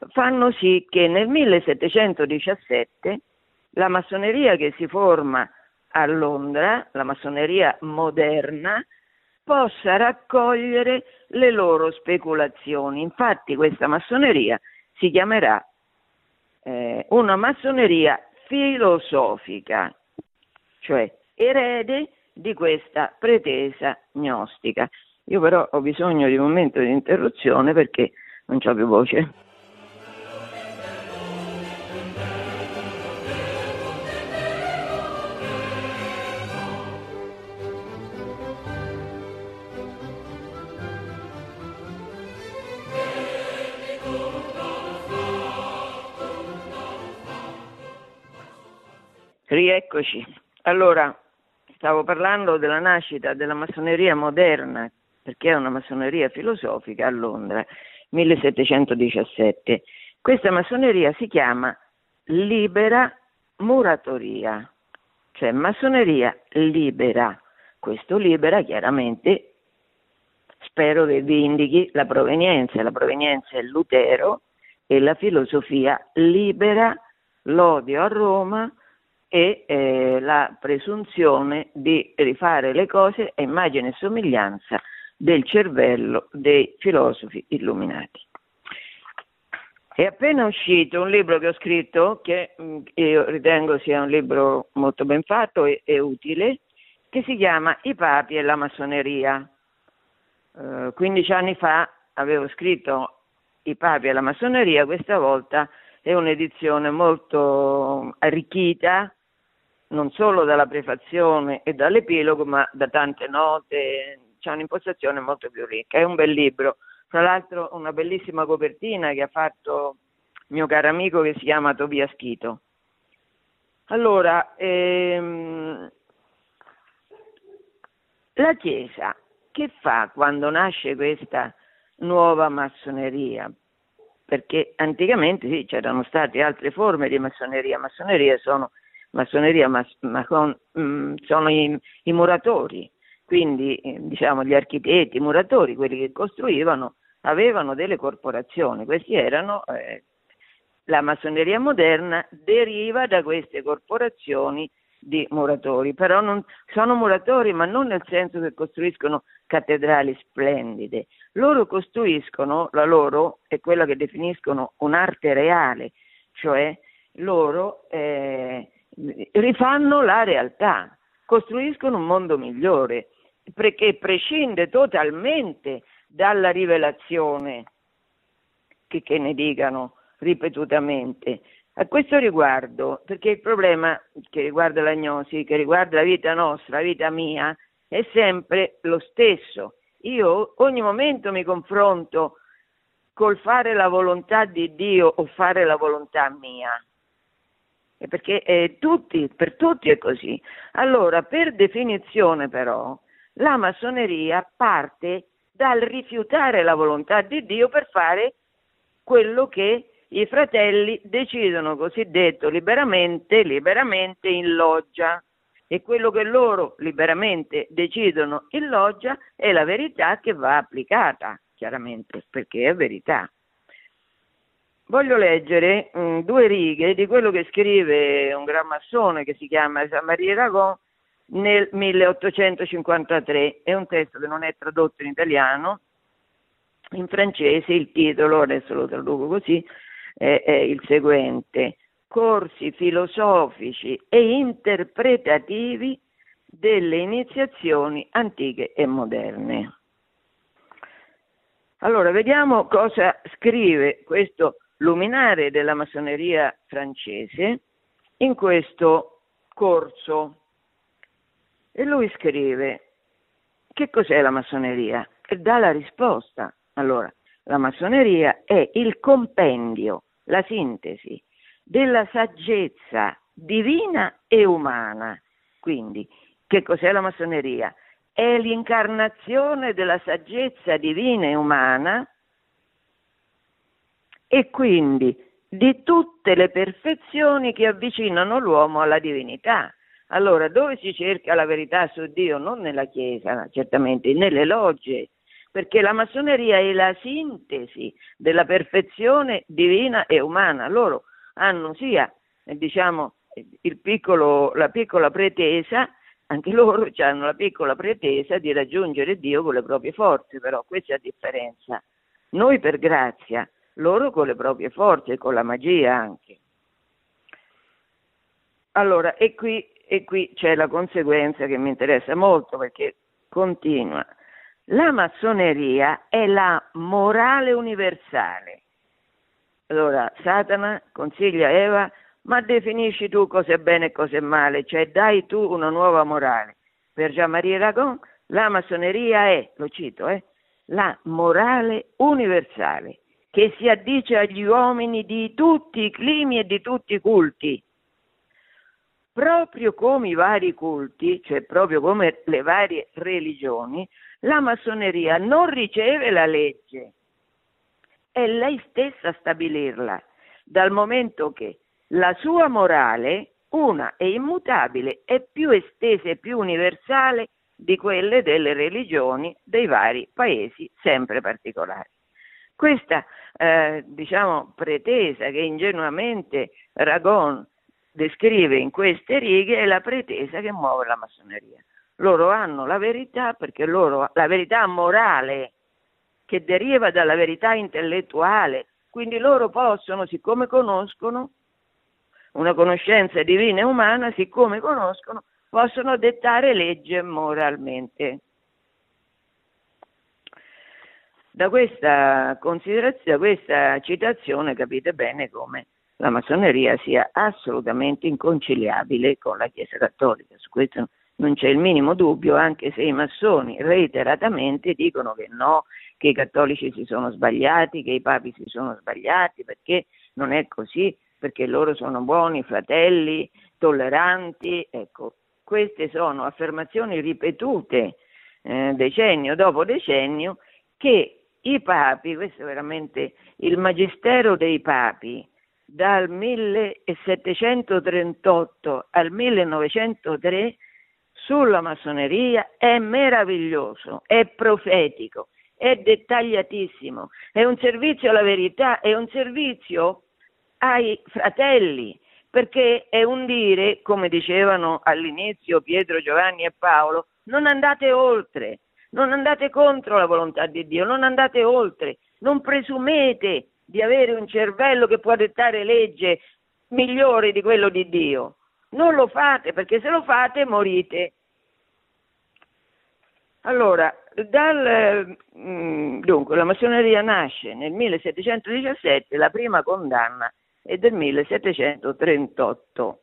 fanno sì che nel 1717 la massoneria che si forma a Londra, la massoneria moderna, possa raccogliere le loro speculazioni. Infatti questa massoneria si chiamerà eh, una massoneria filosofica, cioè erede di questa pretesa gnostica. Io però ho bisogno di un momento di interruzione perché non ho più voce. Rieccoci. Allora, Stavo parlando della nascita della massoneria moderna, perché è una massoneria filosofica a Londra, 1717. Questa massoneria si chiama libera muratoria, cioè massoneria libera. Questo libera chiaramente, spero che vi indichi la provenienza, la provenienza è Lutero e la filosofia libera l'odio a Roma, e eh, la presunzione di rifare le cose a immagine e somiglianza del cervello dei filosofi illuminati. È appena uscito un libro che ho scritto, che mm, io ritengo sia un libro molto ben fatto e, e utile, che si chiama I papi e la massoneria. Uh, 15 anni fa avevo scritto I papi e la massoneria, questa volta è un'edizione molto arricchita, non solo dalla prefazione e dall'epilogo, ma da tante note, c'è un'impostazione molto più ricca. È un bel libro, tra l'altro una bellissima copertina che ha fatto mio caro amico che si chiama Tobia Schito. Allora, ehm, la Chiesa che fa quando nasce questa nuova massoneria, perché anticamente sì, c'erano state altre forme di massoneria, massoneria sono, massoneria, mas, ma con, mm, sono i, i, muratori, quindi eh, diciamo gli architetti, i muratori, quelli che costruivano, avevano delle corporazioni, questi erano eh, la massoneria moderna deriva da queste corporazioni di muratori, però non, sono muratori ma non nel senso che costruiscono cattedrali splendide, loro costruiscono, la loro è quella che definiscono un'arte reale, cioè loro eh, rifanno la realtà, costruiscono un mondo migliore, perché prescinde totalmente dalla rivelazione, che, che ne dicano ripetutamente. A questo riguardo, perché il problema che riguarda l'agnosi, che riguarda la vita nostra, la vita mia, è sempre lo stesso. Io ogni momento mi confronto col fare la volontà di Dio o fare la volontà mia. Perché eh, tutti, per tutti è così. Allora, per definizione però, la massoneria parte dal rifiutare la volontà di Dio per fare quello che i fratelli decidono cosiddetto liberamente, liberamente in loggia e quello che loro liberamente decidono in loggia è la verità che va applicata, chiaramente, perché è verità. Voglio leggere mh, mm, due righe di quello che scrive un gran massone che si chiama Jean-Marie Ragon nel 1853. È un testo che non è tradotto in italiano, in francese il titolo, adesso lo traduco così, è, è il seguente, corsi filosofici e interpretativi delle iniziazioni antiche e moderne. Allora, vediamo cosa scrive questo luminare della massoneria francese in questo corso. E lui scrive, che cos'è la massoneria? E dà la risposta. Allora, la massoneria è il compendio, la sintesi della saggezza divina e umana. Quindi, che cos'è la massoneria? È l'incarnazione della saggezza divina e umana e quindi di tutte le perfezioni che avvicinano l'uomo alla divinità. Allora, dove si cerca la verità su Dio? Non nella Chiesa, certamente, nelle logge, perché la massoneria è la sintesi della perfezione divina e umana. Loro hanno sia, eh, diciamo, piccolo, la piccola pretesa, anche loro <laughs> hanno la piccola pretesa di raggiungere Dio con le proprie forze, però questa è la differenza. Noi per grazia, loro con le proprie forze, con la magia anche. Allora, e qui, e qui c'è la conseguenza che mi interessa molto perché continua la massoneria è la morale universale. Allora, Satana consiglia Eva, ma definisci tu cosa è bene e cosa è male, cioè dai tu una nuova morale. Per Jean-Marie Ragon, la massoneria è, lo cito, eh, la morale universale che si addice agli uomini di tutti i climi e di tutti i culti. Proprio come i vari culti, cioè proprio come le varie religioni, la massoneria non riceve la legge, è lei stessa a stabilirla, dal momento che la sua morale, una e immutabile, è più estesa e più universale di quelle delle religioni dei vari paesi sempre particolari. Questa eh, diciamo, pretesa che ingenuamente Ragon descrive in queste righe è la pretesa che muove la massoneria loro hanno la verità perché loro, la verità morale che deriva dalla verità intellettuale, quindi loro possono, siccome conoscono una conoscenza divina e umana, siccome conoscono, possono dettare legge moralmente. Da questa da questa citazione capite bene come la massoneria sia assolutamente inconciliabile con la Chiesa Cattolica, su questo non c'è il minimo dubbio, anche se i massoni reiteratamente dicono che no, che i cattolici si sono sbagliati, che i papi si sono sbagliati, perché non è così, perché loro sono buoni, fratelli, tolleranti. Ecco, queste sono affermazioni ripetute eh, decennio dopo decennio che i papi, questo è veramente il magistero dei papi, dal 1738 al 1903 sulla massoneria è meraviglioso, è profetico, è dettagliatissimo, è un servizio alla verità, è un servizio ai fratelli, perché è un dire, come dicevano all'inizio Pietro, Giovanni e Paolo, non andate oltre, non andate contro la volontà di Dio, non andate oltre, non presumete di avere un cervello che può dettare legge migliore di quello di Dio. Non lo fate perché se lo fate morite. Allora, dal, mm, dunque, la massoneria nasce nel 1717, la prima condanna è del 1738,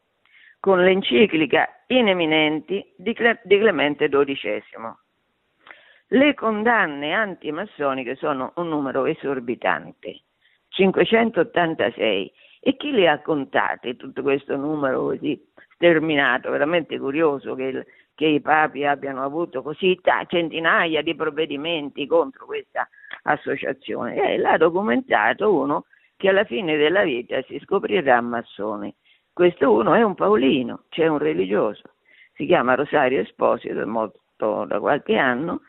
con l'enciclica In eminenti di, Clemente XII. Le condanne antimassoniche sono un numero esorbitante, 586. E chi le ha contate tutto questo numero così sterminato? Veramente curioso che il, che i papi abbiano avuto così t- centinaia di provvedimenti contro questa associazione. E l'ha documentato uno che alla fine della vita si scoprirà massone. Questo uno è un Paolino, c'è un religioso, si chiama Rosario Esposito, è morto da qualche anno,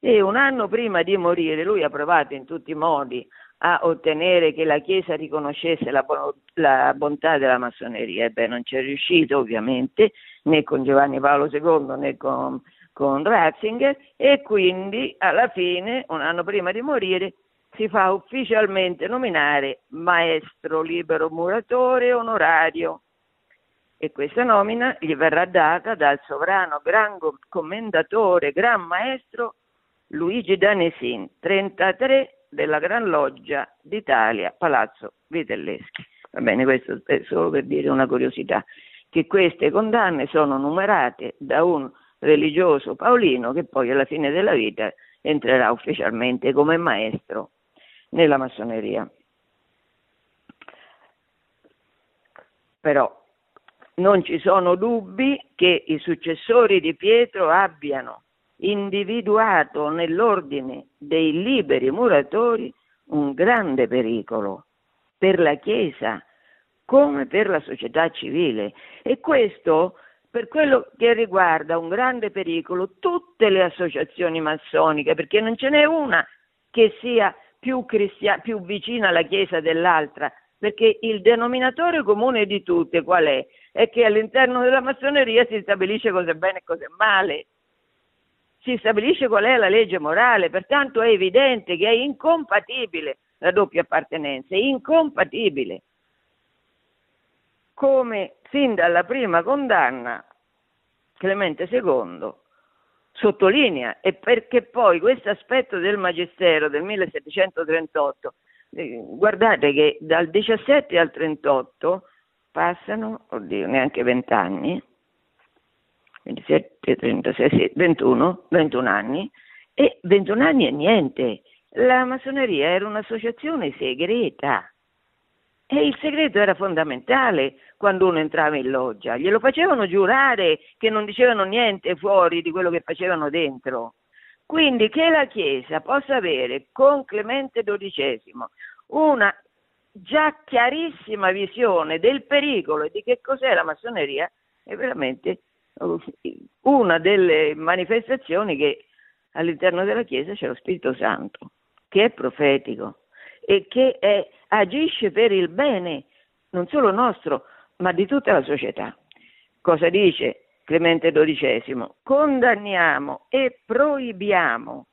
e un anno prima di morire lui ha provato in tutti i modi a ottenere che la Chiesa riconoscesse la, la bontà della massoneria. Ebbene, non ci è riuscito ovviamente né con Giovanni Paolo II né con, con Ratzinger e quindi alla fine, un anno prima di morire, si fa ufficialmente nominare maestro libero muratore onorario e questa nomina gli verrà data dal sovrano gran commendatore, gran maestro Luigi Danesin, 33 della Gran Loggia d'Italia, Palazzo Vitelleschi. Va bene, questo è solo per dire una curiosità, che queste condanne sono numerate da un religioso paolino che poi alla fine della vita entrerà ufficialmente come maestro nella massoneria. Però non ci sono dubbi che i successori di Pietro abbiano individuato nell'ordine dei liberi muratori un grande pericolo per la Chiesa come per la società civile e questo per quello che riguarda un grande pericolo tutte le associazioni massoniche perché non ce n'è una che sia più, cristia- più vicina alla Chiesa dell'altra perché il denominatore comune di tutte qual è? È che all'interno della massoneria si stabilisce cosa è bene e cosa è male si stabilisce qual è la legge morale, pertanto è evidente che è incompatibile la doppia appartenenza, è incompatibile. Come sin dalla prima condanna Clemente II sottolinea e perché poi questo aspetto del Magistero del 1738, eh, guardate che dal 17 al 38 passano, oddio, neanche vent'anni, 27, 36, 21, 21 anni e 21 anni e niente. La massoneria era un'associazione segreta e il segreto era fondamentale quando uno entrava in loggia. Glielo facevano giurare che non dicevano niente fuori di quello che facevano dentro. Quindi che la Chiesa possa avere con Clemente XII una già chiarissima visione del pericolo e di che cos'è la massoneria è veramente una delle manifestazioni che all'interno della Chiesa c'è lo Spirito Santo, che è profetico e che è, agisce per il bene non solo nostro, ma di tutta la società. Cosa dice Clemente XII? Condanniamo e proibiamo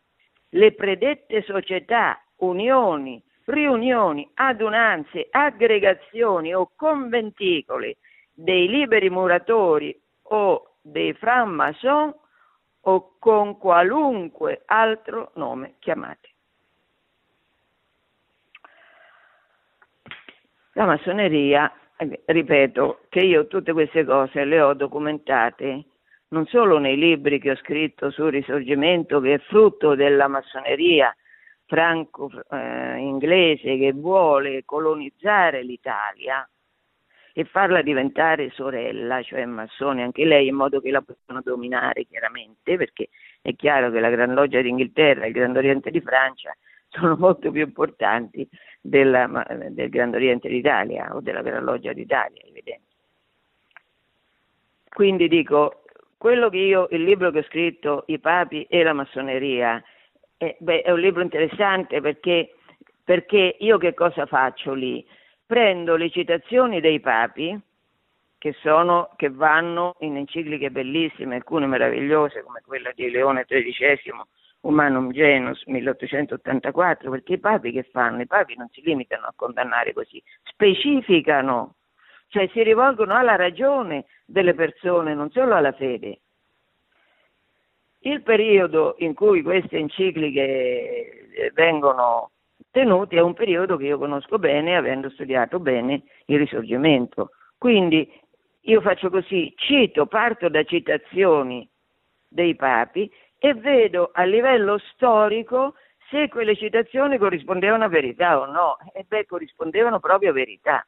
le predette società, unioni, riunioni, adunanze, aggregazioni o conventicoli dei liberi muratori o dei francmason o con qualunque altro nome chiamati. La massoneria, eh, ripeto che io tutte queste cose le ho documentate non solo nei libri che ho scritto sul risorgimento che è frutto della massoneria franco-inglese eh, che vuole colonizzare l'Italia, e farla diventare sorella, cioè massone anche lei, in modo che la possano dominare chiaramente, perché è chiaro che la Gran Loggia d'Inghilterra e il Gran Oriente di Francia <laughs> sono molto più importanti della, del Grande Oriente d'Italia o della Vera Loggia d'Italia, evidente. Quindi dico, quello che io, il libro che ho scritto, I papi e la massoneria, eh, beh, è un libro interessante perché, perché io che cosa faccio lì? Prendo le citazioni dei papi, che, sono, che vanno in encicliche bellissime, alcune meravigliose come quella di Leone XIII, Humanum Genus 1884, perché i papi che fanno? I papi non si limitano a condannare così, specificano, cioè si rivolgono alla ragione delle persone, non solo alla fede. Il periodo in cui queste encicliche eh, vengono tenute è un periodo che io conosco bene, avendo studiato bene il risorgimento. Quindi io faccio così, cito, parto da citazioni dei papi e vedo a livello storico se quelle citazioni corrispondevano a verità o no. E beh, corrispondevano proprio a verità.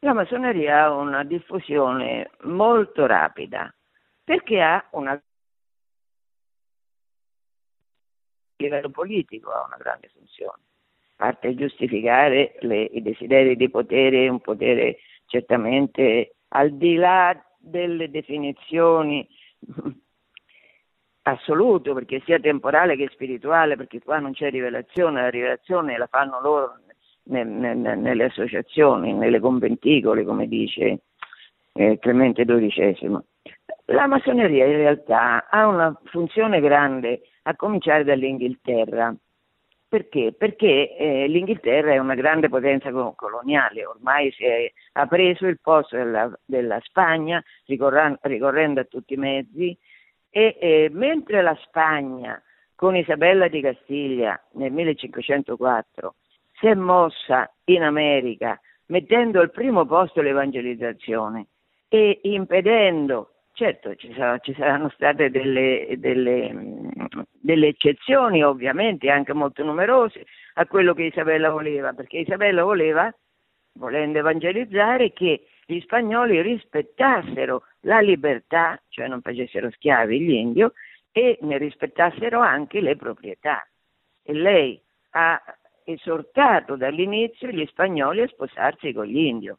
La massoneria ha una diffusione molto rapida perché ha una a livello politico ha una grande funzione. Parte a giustificare le, i desideri di potere, un potere certamente al di là delle definizioni <laughs> assoluto, perché sia temporale che spirituale, perché qua non c'è rivelazione, la rivelazione la fanno loro nel, nel, nelle associazioni, nelle conventicole, come dice eh, Clemente XII. La massoneria in realtà ha una funzione grande, a cominciare dall'Inghilterra. Perché? Perché eh, l'Inghilterra è una grande potenza coloniale, ormai si è, ha preso il posto della, della Spagna ricorrendo a tutti i mezzi e eh, mentre la Spagna con Isabella di Castiglia nel 1504 si è mossa in America mettendo al primo posto l'evangelizzazione e impedendo Certo, ci, sarà, ci saranno state delle, delle, delle, eccezioni, ovviamente, anche molto numerose, a quello che Isabella voleva, perché Isabella voleva, volendo evangelizzare, che gli spagnoli rispettassero la libertà, cioè non facessero schiavi gli indio, e ne rispettassero anche le proprietà. E lei ha esortato dall'inizio gli spagnoli a sposarsi con gli indio,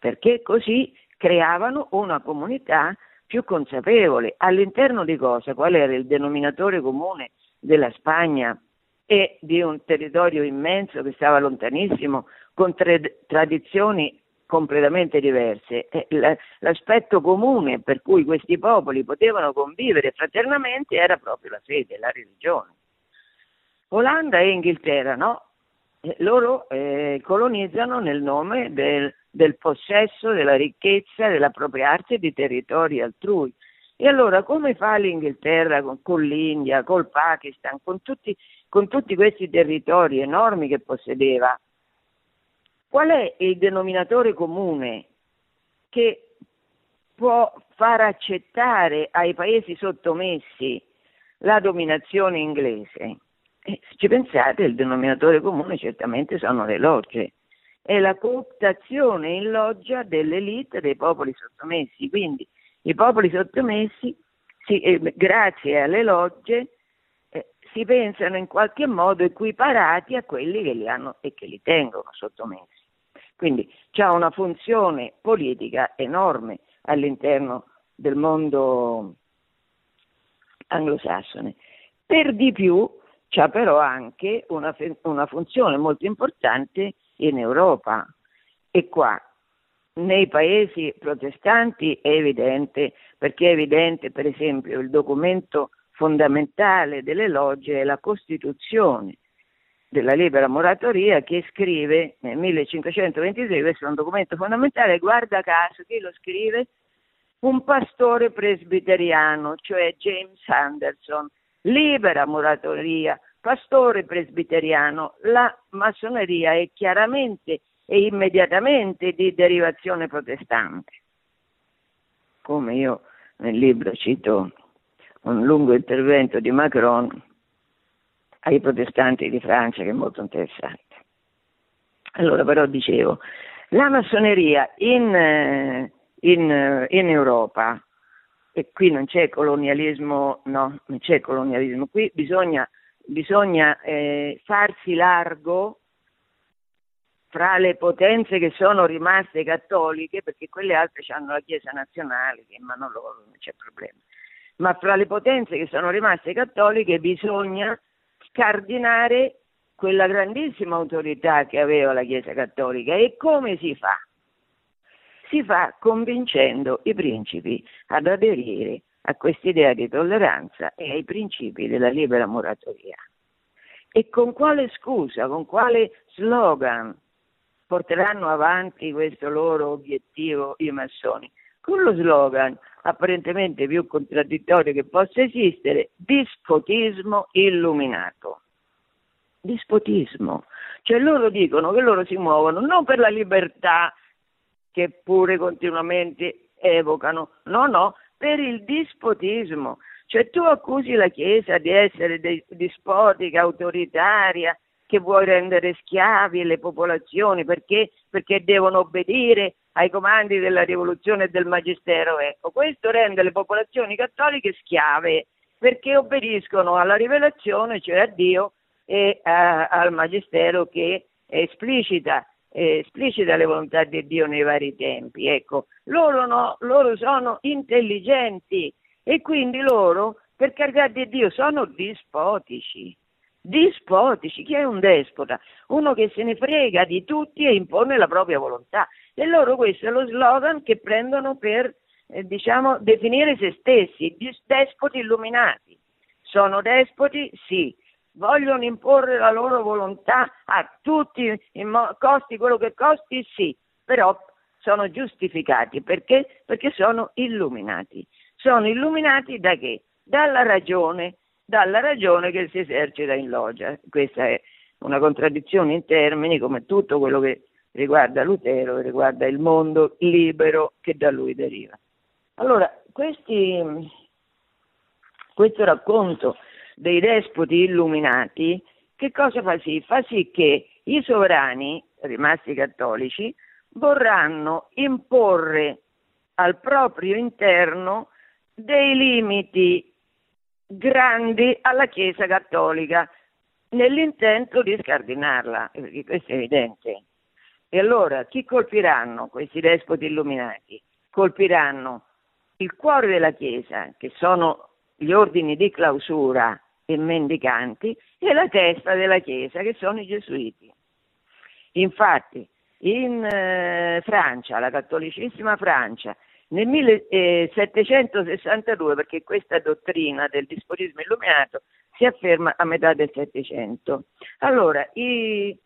perché così creavano una comunità più consapevole. All'interno di cosa? Qual era il denominatore comune della Spagna e di un territorio immenso che stava lontanissimo, con tre tradizioni completamente diverse. L'aspetto comune per cui questi popoli potevano convivere fraternamente era proprio la fede, la religione. Olanda e Inghilterra no, loro eh, colonizzano nel nome del, del possesso, della ricchezza, dell'appropriarsi di territori altrui. E allora come fa l'Inghilterra con, con l'India, col Pakistan, con tutti, con tutti questi territori enormi che possedeva? Qual è il denominatore comune che può far accettare ai paesi sottomessi la dominazione inglese? E se ci pensate, il denominatore comune certamente sono le logge. È la cooptazione in loggia dell'elite dei popoli sottomessi. Quindi i popoli sottomessi, si, eh, grazie alle logge, eh, si pensano in qualche modo equiparati a quelli che li hanno e che li tengono sottomessi. Quindi c'è una funzione politica enorme all'interno del mondo anglosassone. Per di più c'ha però anche una, una funzione molto importante in Europa e qua nei paesi protestanti è evidente, perché è evidente per esempio il documento fondamentale delle logge è la Costituzione della libera moratoria che scrive nel 1523, questo è un documento fondamentale, guarda caso chi lo scrive? Un pastore presbiteriano, cioè James Anderson, libera moratoria, pastore presbiteriano, la massoneria è chiaramente e immediatamente di derivazione protestante. Come io nel libro cito un lungo intervento di Macron ai protestanti di Francia che è molto interessante. Allora però dicevo, la massoneria in, in, in Europa e qui non c'è colonialismo, no, non c'è colonialismo, qui bisogna bisogna eh, farsi largo fra le potenze che sono rimaste cattoliche, perché quelle altre hanno la Chiesa nazionale che in mano loro non c'è problema, ma fra le potenze che sono rimaste cattoliche bisogna scardinare quella grandissima autorità che aveva la Chiesa cattolica e come si fa? Si fa convincendo i principi ad aderire a quest'idea di tolleranza e ai principi della libera moratoria. E con quale scusa, con quale slogan porteranno avanti questo loro obiettivo i massoni? Con lo slogan apparentemente più contraddittorio che possa esistere, dispotismo illuminato. Dispotismo. Cioè loro dicono che loro si muovono non per la libertà che pure continuamente evocano, no, no, per il dispotismo. Cioè tu accusi la Chiesa di essere dispotica, autoritaria, che vuoi rendere schiavi le popolazioni perché, perché devono obbedire ai comandi della rivoluzione e del magistero. Ecco, questo rende le popolazioni cattoliche schiave perché obbediscono alla rivelazione, cioè a Dio e a, al magistero che esplicita, esplicita le volontà di Dio nei vari tempi. Ecco, loro, no, loro sono intelligenti e quindi loro, per carità di Dio, sono dispotici dispotici. Chi è un despota? Uno che se ne frega di tutti e impone la propria volontà. E loro questo è lo slogan che prendono per, eh, diciamo, definire se stessi, despoti illuminati. Sono despoti? Sì. Vogliono imporre la loro volontà a tutti, mo- costi quello che costi? Sì. Però sono giustificati perché? Perché sono illuminati. Sono illuminati da che? Dalla ragione, dalla ragione che si esercita in loggia. Questa è una contraddizione in termini come tutto quello che riguarda Lutero, riguarda il mondo libero che da lui deriva. Allora, questi, questo racconto dei despoti illuminati, che cosa fa sì? Fa sì che i sovrani, rimasti cattolici, vorranno imporre al proprio interno dei limiti grandi alla Chiesa cattolica nell'intento di scardinarla, perché questo è evidente. E allora chi colpiranno questi despoti illuminati? Colpiranno il cuore della Chiesa, che sono gli ordini di clausura e mendicanti, e la testa della Chiesa, che sono i gesuiti. Infatti, in eh, Francia, la cattolicissima Francia, nel 1762, perché questa dottrina del dispotismo illuminato si afferma a metà del Settecento. Allora, i,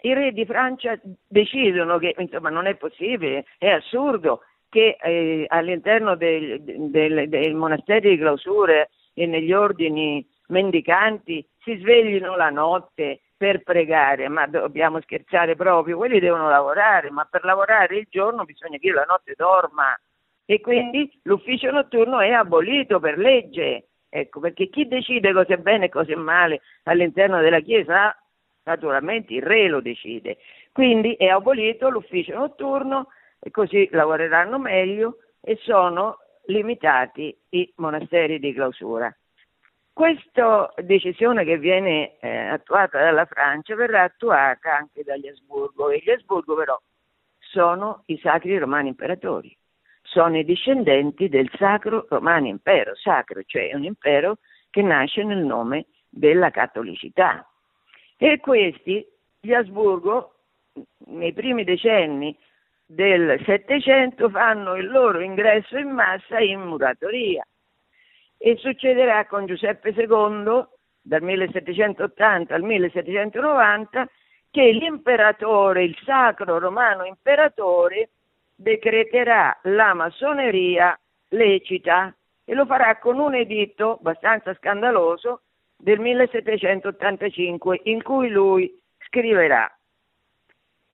i re di Francia decidono che insomma, non è possibile, è assurdo che eh, all'interno del monastero di clausure e negli ordini mendicanti si sveglino la notte per pregare, ma dobbiamo scherzare proprio, quelli devono lavorare, ma per lavorare il giorno bisogna che io la notte dorma e quindi l'ufficio notturno è abolito per legge. Ecco, perché chi decide cosa è bene e cosa è male all'interno della Chiesa, naturalmente il re lo decide. Quindi è abolito l'ufficio notturno e così lavoreranno meglio e sono limitati i monasteri di clausura. Questa decisione che viene eh, attuata dalla Francia verrà attuata anche dagli Asburgo e gli Asburgo però sono i sacri romani imperatori sono i discendenti del Sacro Romano Impero, sacro, cioè un impero che nasce nel nome della cattolicità. E questi, gli Asburgo, nei primi decenni del Settecento, fanno il loro ingresso in massa in muratoria. E succederà con Giuseppe II, dal 1780 al 1790, che l'imperatore, il sacro romano imperatore, decreterà la massoneria lecita e lo farà con un editto abbastanza scandaloso del 1785 in cui lui scriverà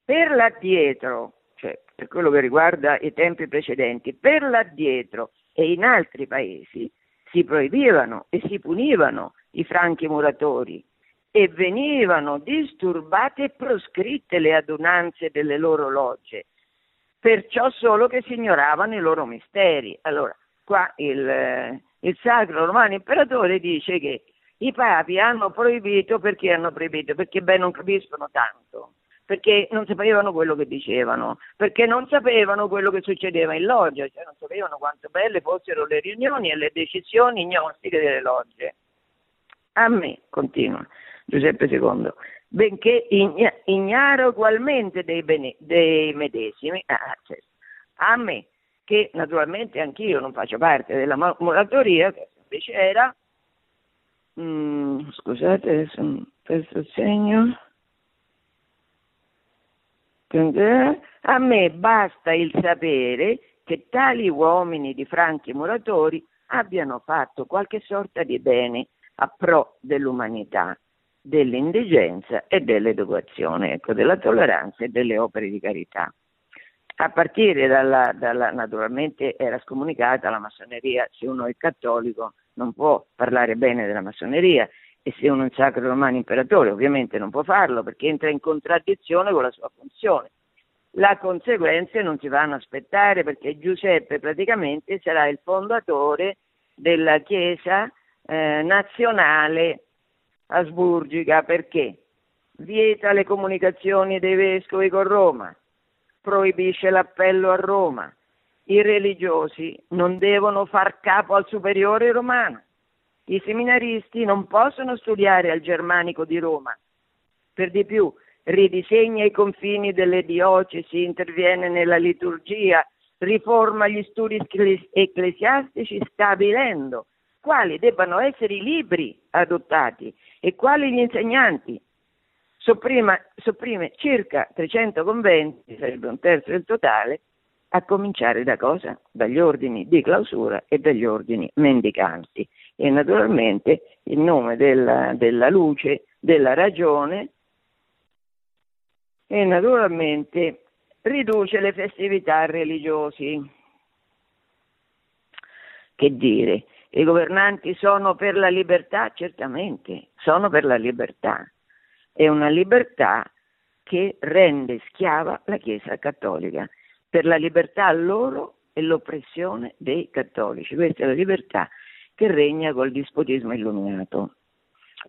per l'addietro, cioè per quello che riguarda i tempi precedenti, per l'addietro e in altri paesi si proibivano e si punivano i franchi muratori e venivano disturbate e proscritte le adunanze delle loro logge perciò solo che si ignoravano i loro misteri. Allora, qua il, il Sacro Romano Imperatore dice che I papi hanno proibito perché hanno proibito? Perché beh non capiscono tanto, perché non sapevano quello che dicevano, perché non sapevano quello che succedeva in loggia, cioè non sapevano quanto belle fossero le riunioni e le decisioni gnostiche delle logge. A me, continua Giuseppe II, benché ignaro ugualmente dei, bene, dei medesimi, ah, cioè, a me, che naturalmente anch'io non faccio parte della moratoria, che invece era, mm, scusate adesso questo segno, a me basta il sapere che tali uomini di franchi muratori abbiano fatto qualche sorta di bene a pro dell'umanità dell'indigenza e dell'educazione, ecco, della tolleranza e delle opere di carità. A partire dalla, dalla, naturalmente era scomunicata la massoneria, se uno è cattolico non può parlare bene della massoneria e se uno è un sacro romano imperatore ovviamente non può farlo perché entra in contraddizione con la sua funzione. Le conseguenze non si vanno a aspettare perché Giuseppe praticamente sarà il fondatore della Chiesa eh, nazionale asburgica. Perché? Vieta le comunicazioni dei vescovi con Roma, proibisce l'appello a Roma, i religiosi non devono far capo al superiore romano, i seminaristi non possono studiare al germanico di Roma, per di più ridisegna i confini delle diocesi, interviene nella liturgia, riforma gli studi ecclesiastici stabilendo quali debbano essere i libri adottati e quali gli insegnanti. Sopprima, sopprime circa 300 conventi, sarebbe un terzo del totale, a cominciare da cosa? Dagli ordini di clausura e dagli ordini mendicanti. E naturalmente in nome della, della luce, della ragione, e naturalmente riduce le festività religiosi. Che dire? I governanti sono per la libertà? Certamente, sono per la libertà. È una libertà che rende schiava la Chiesa cattolica, per la libertà loro e l'oppressione dei cattolici. Questa è la libertà che regna col dispotismo illuminato.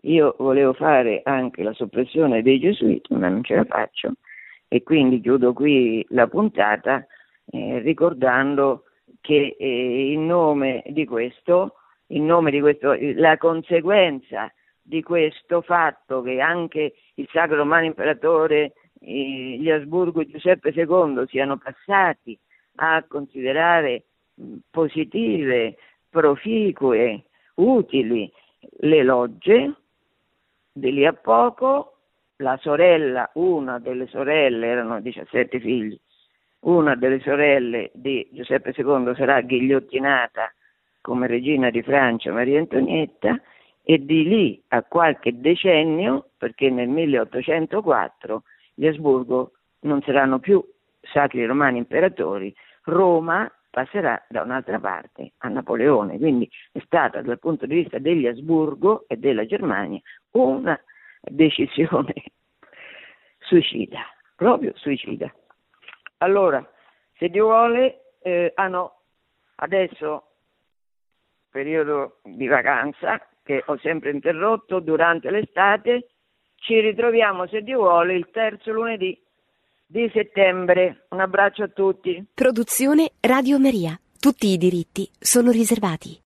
Io volevo fare anche la soppressione dei gesuiti, ma non ce la faccio e quindi chiudo qui la puntata eh, ricordando che eh, in nome di questo, in nome di questo, la conseguenza di questo fatto che anche il Sacro Romano Imperatore, eh, gli Asburgo e Giuseppe II siano passati a considerare positive, proficue, utili. Le logge, di lì a poco la sorella, una delle sorelle, erano 17 figli, una delle sorelle di Giuseppe II sarà ghigliottinata come regina di Francia Maria Antonietta e di lì a qualche decennio, perché nel 1804 gli Asburgo non saranno più sacri romani imperatori, Roma passerà da un'altra parte a Napoleone, quindi è stata dal punto di vista degli Asburgo e della Germania una decisione <laughs> suicida, proprio suicida. Allora, se Dio vuole, eh, ah no, adesso periodo di vacanza che ho sempre interrotto durante l'estate, ci ritroviamo se Dio vuole il terzo lunedì di settembre. Un abbraccio a tutti. Produzione Radio Maria. Tutti i diritti sono riservati.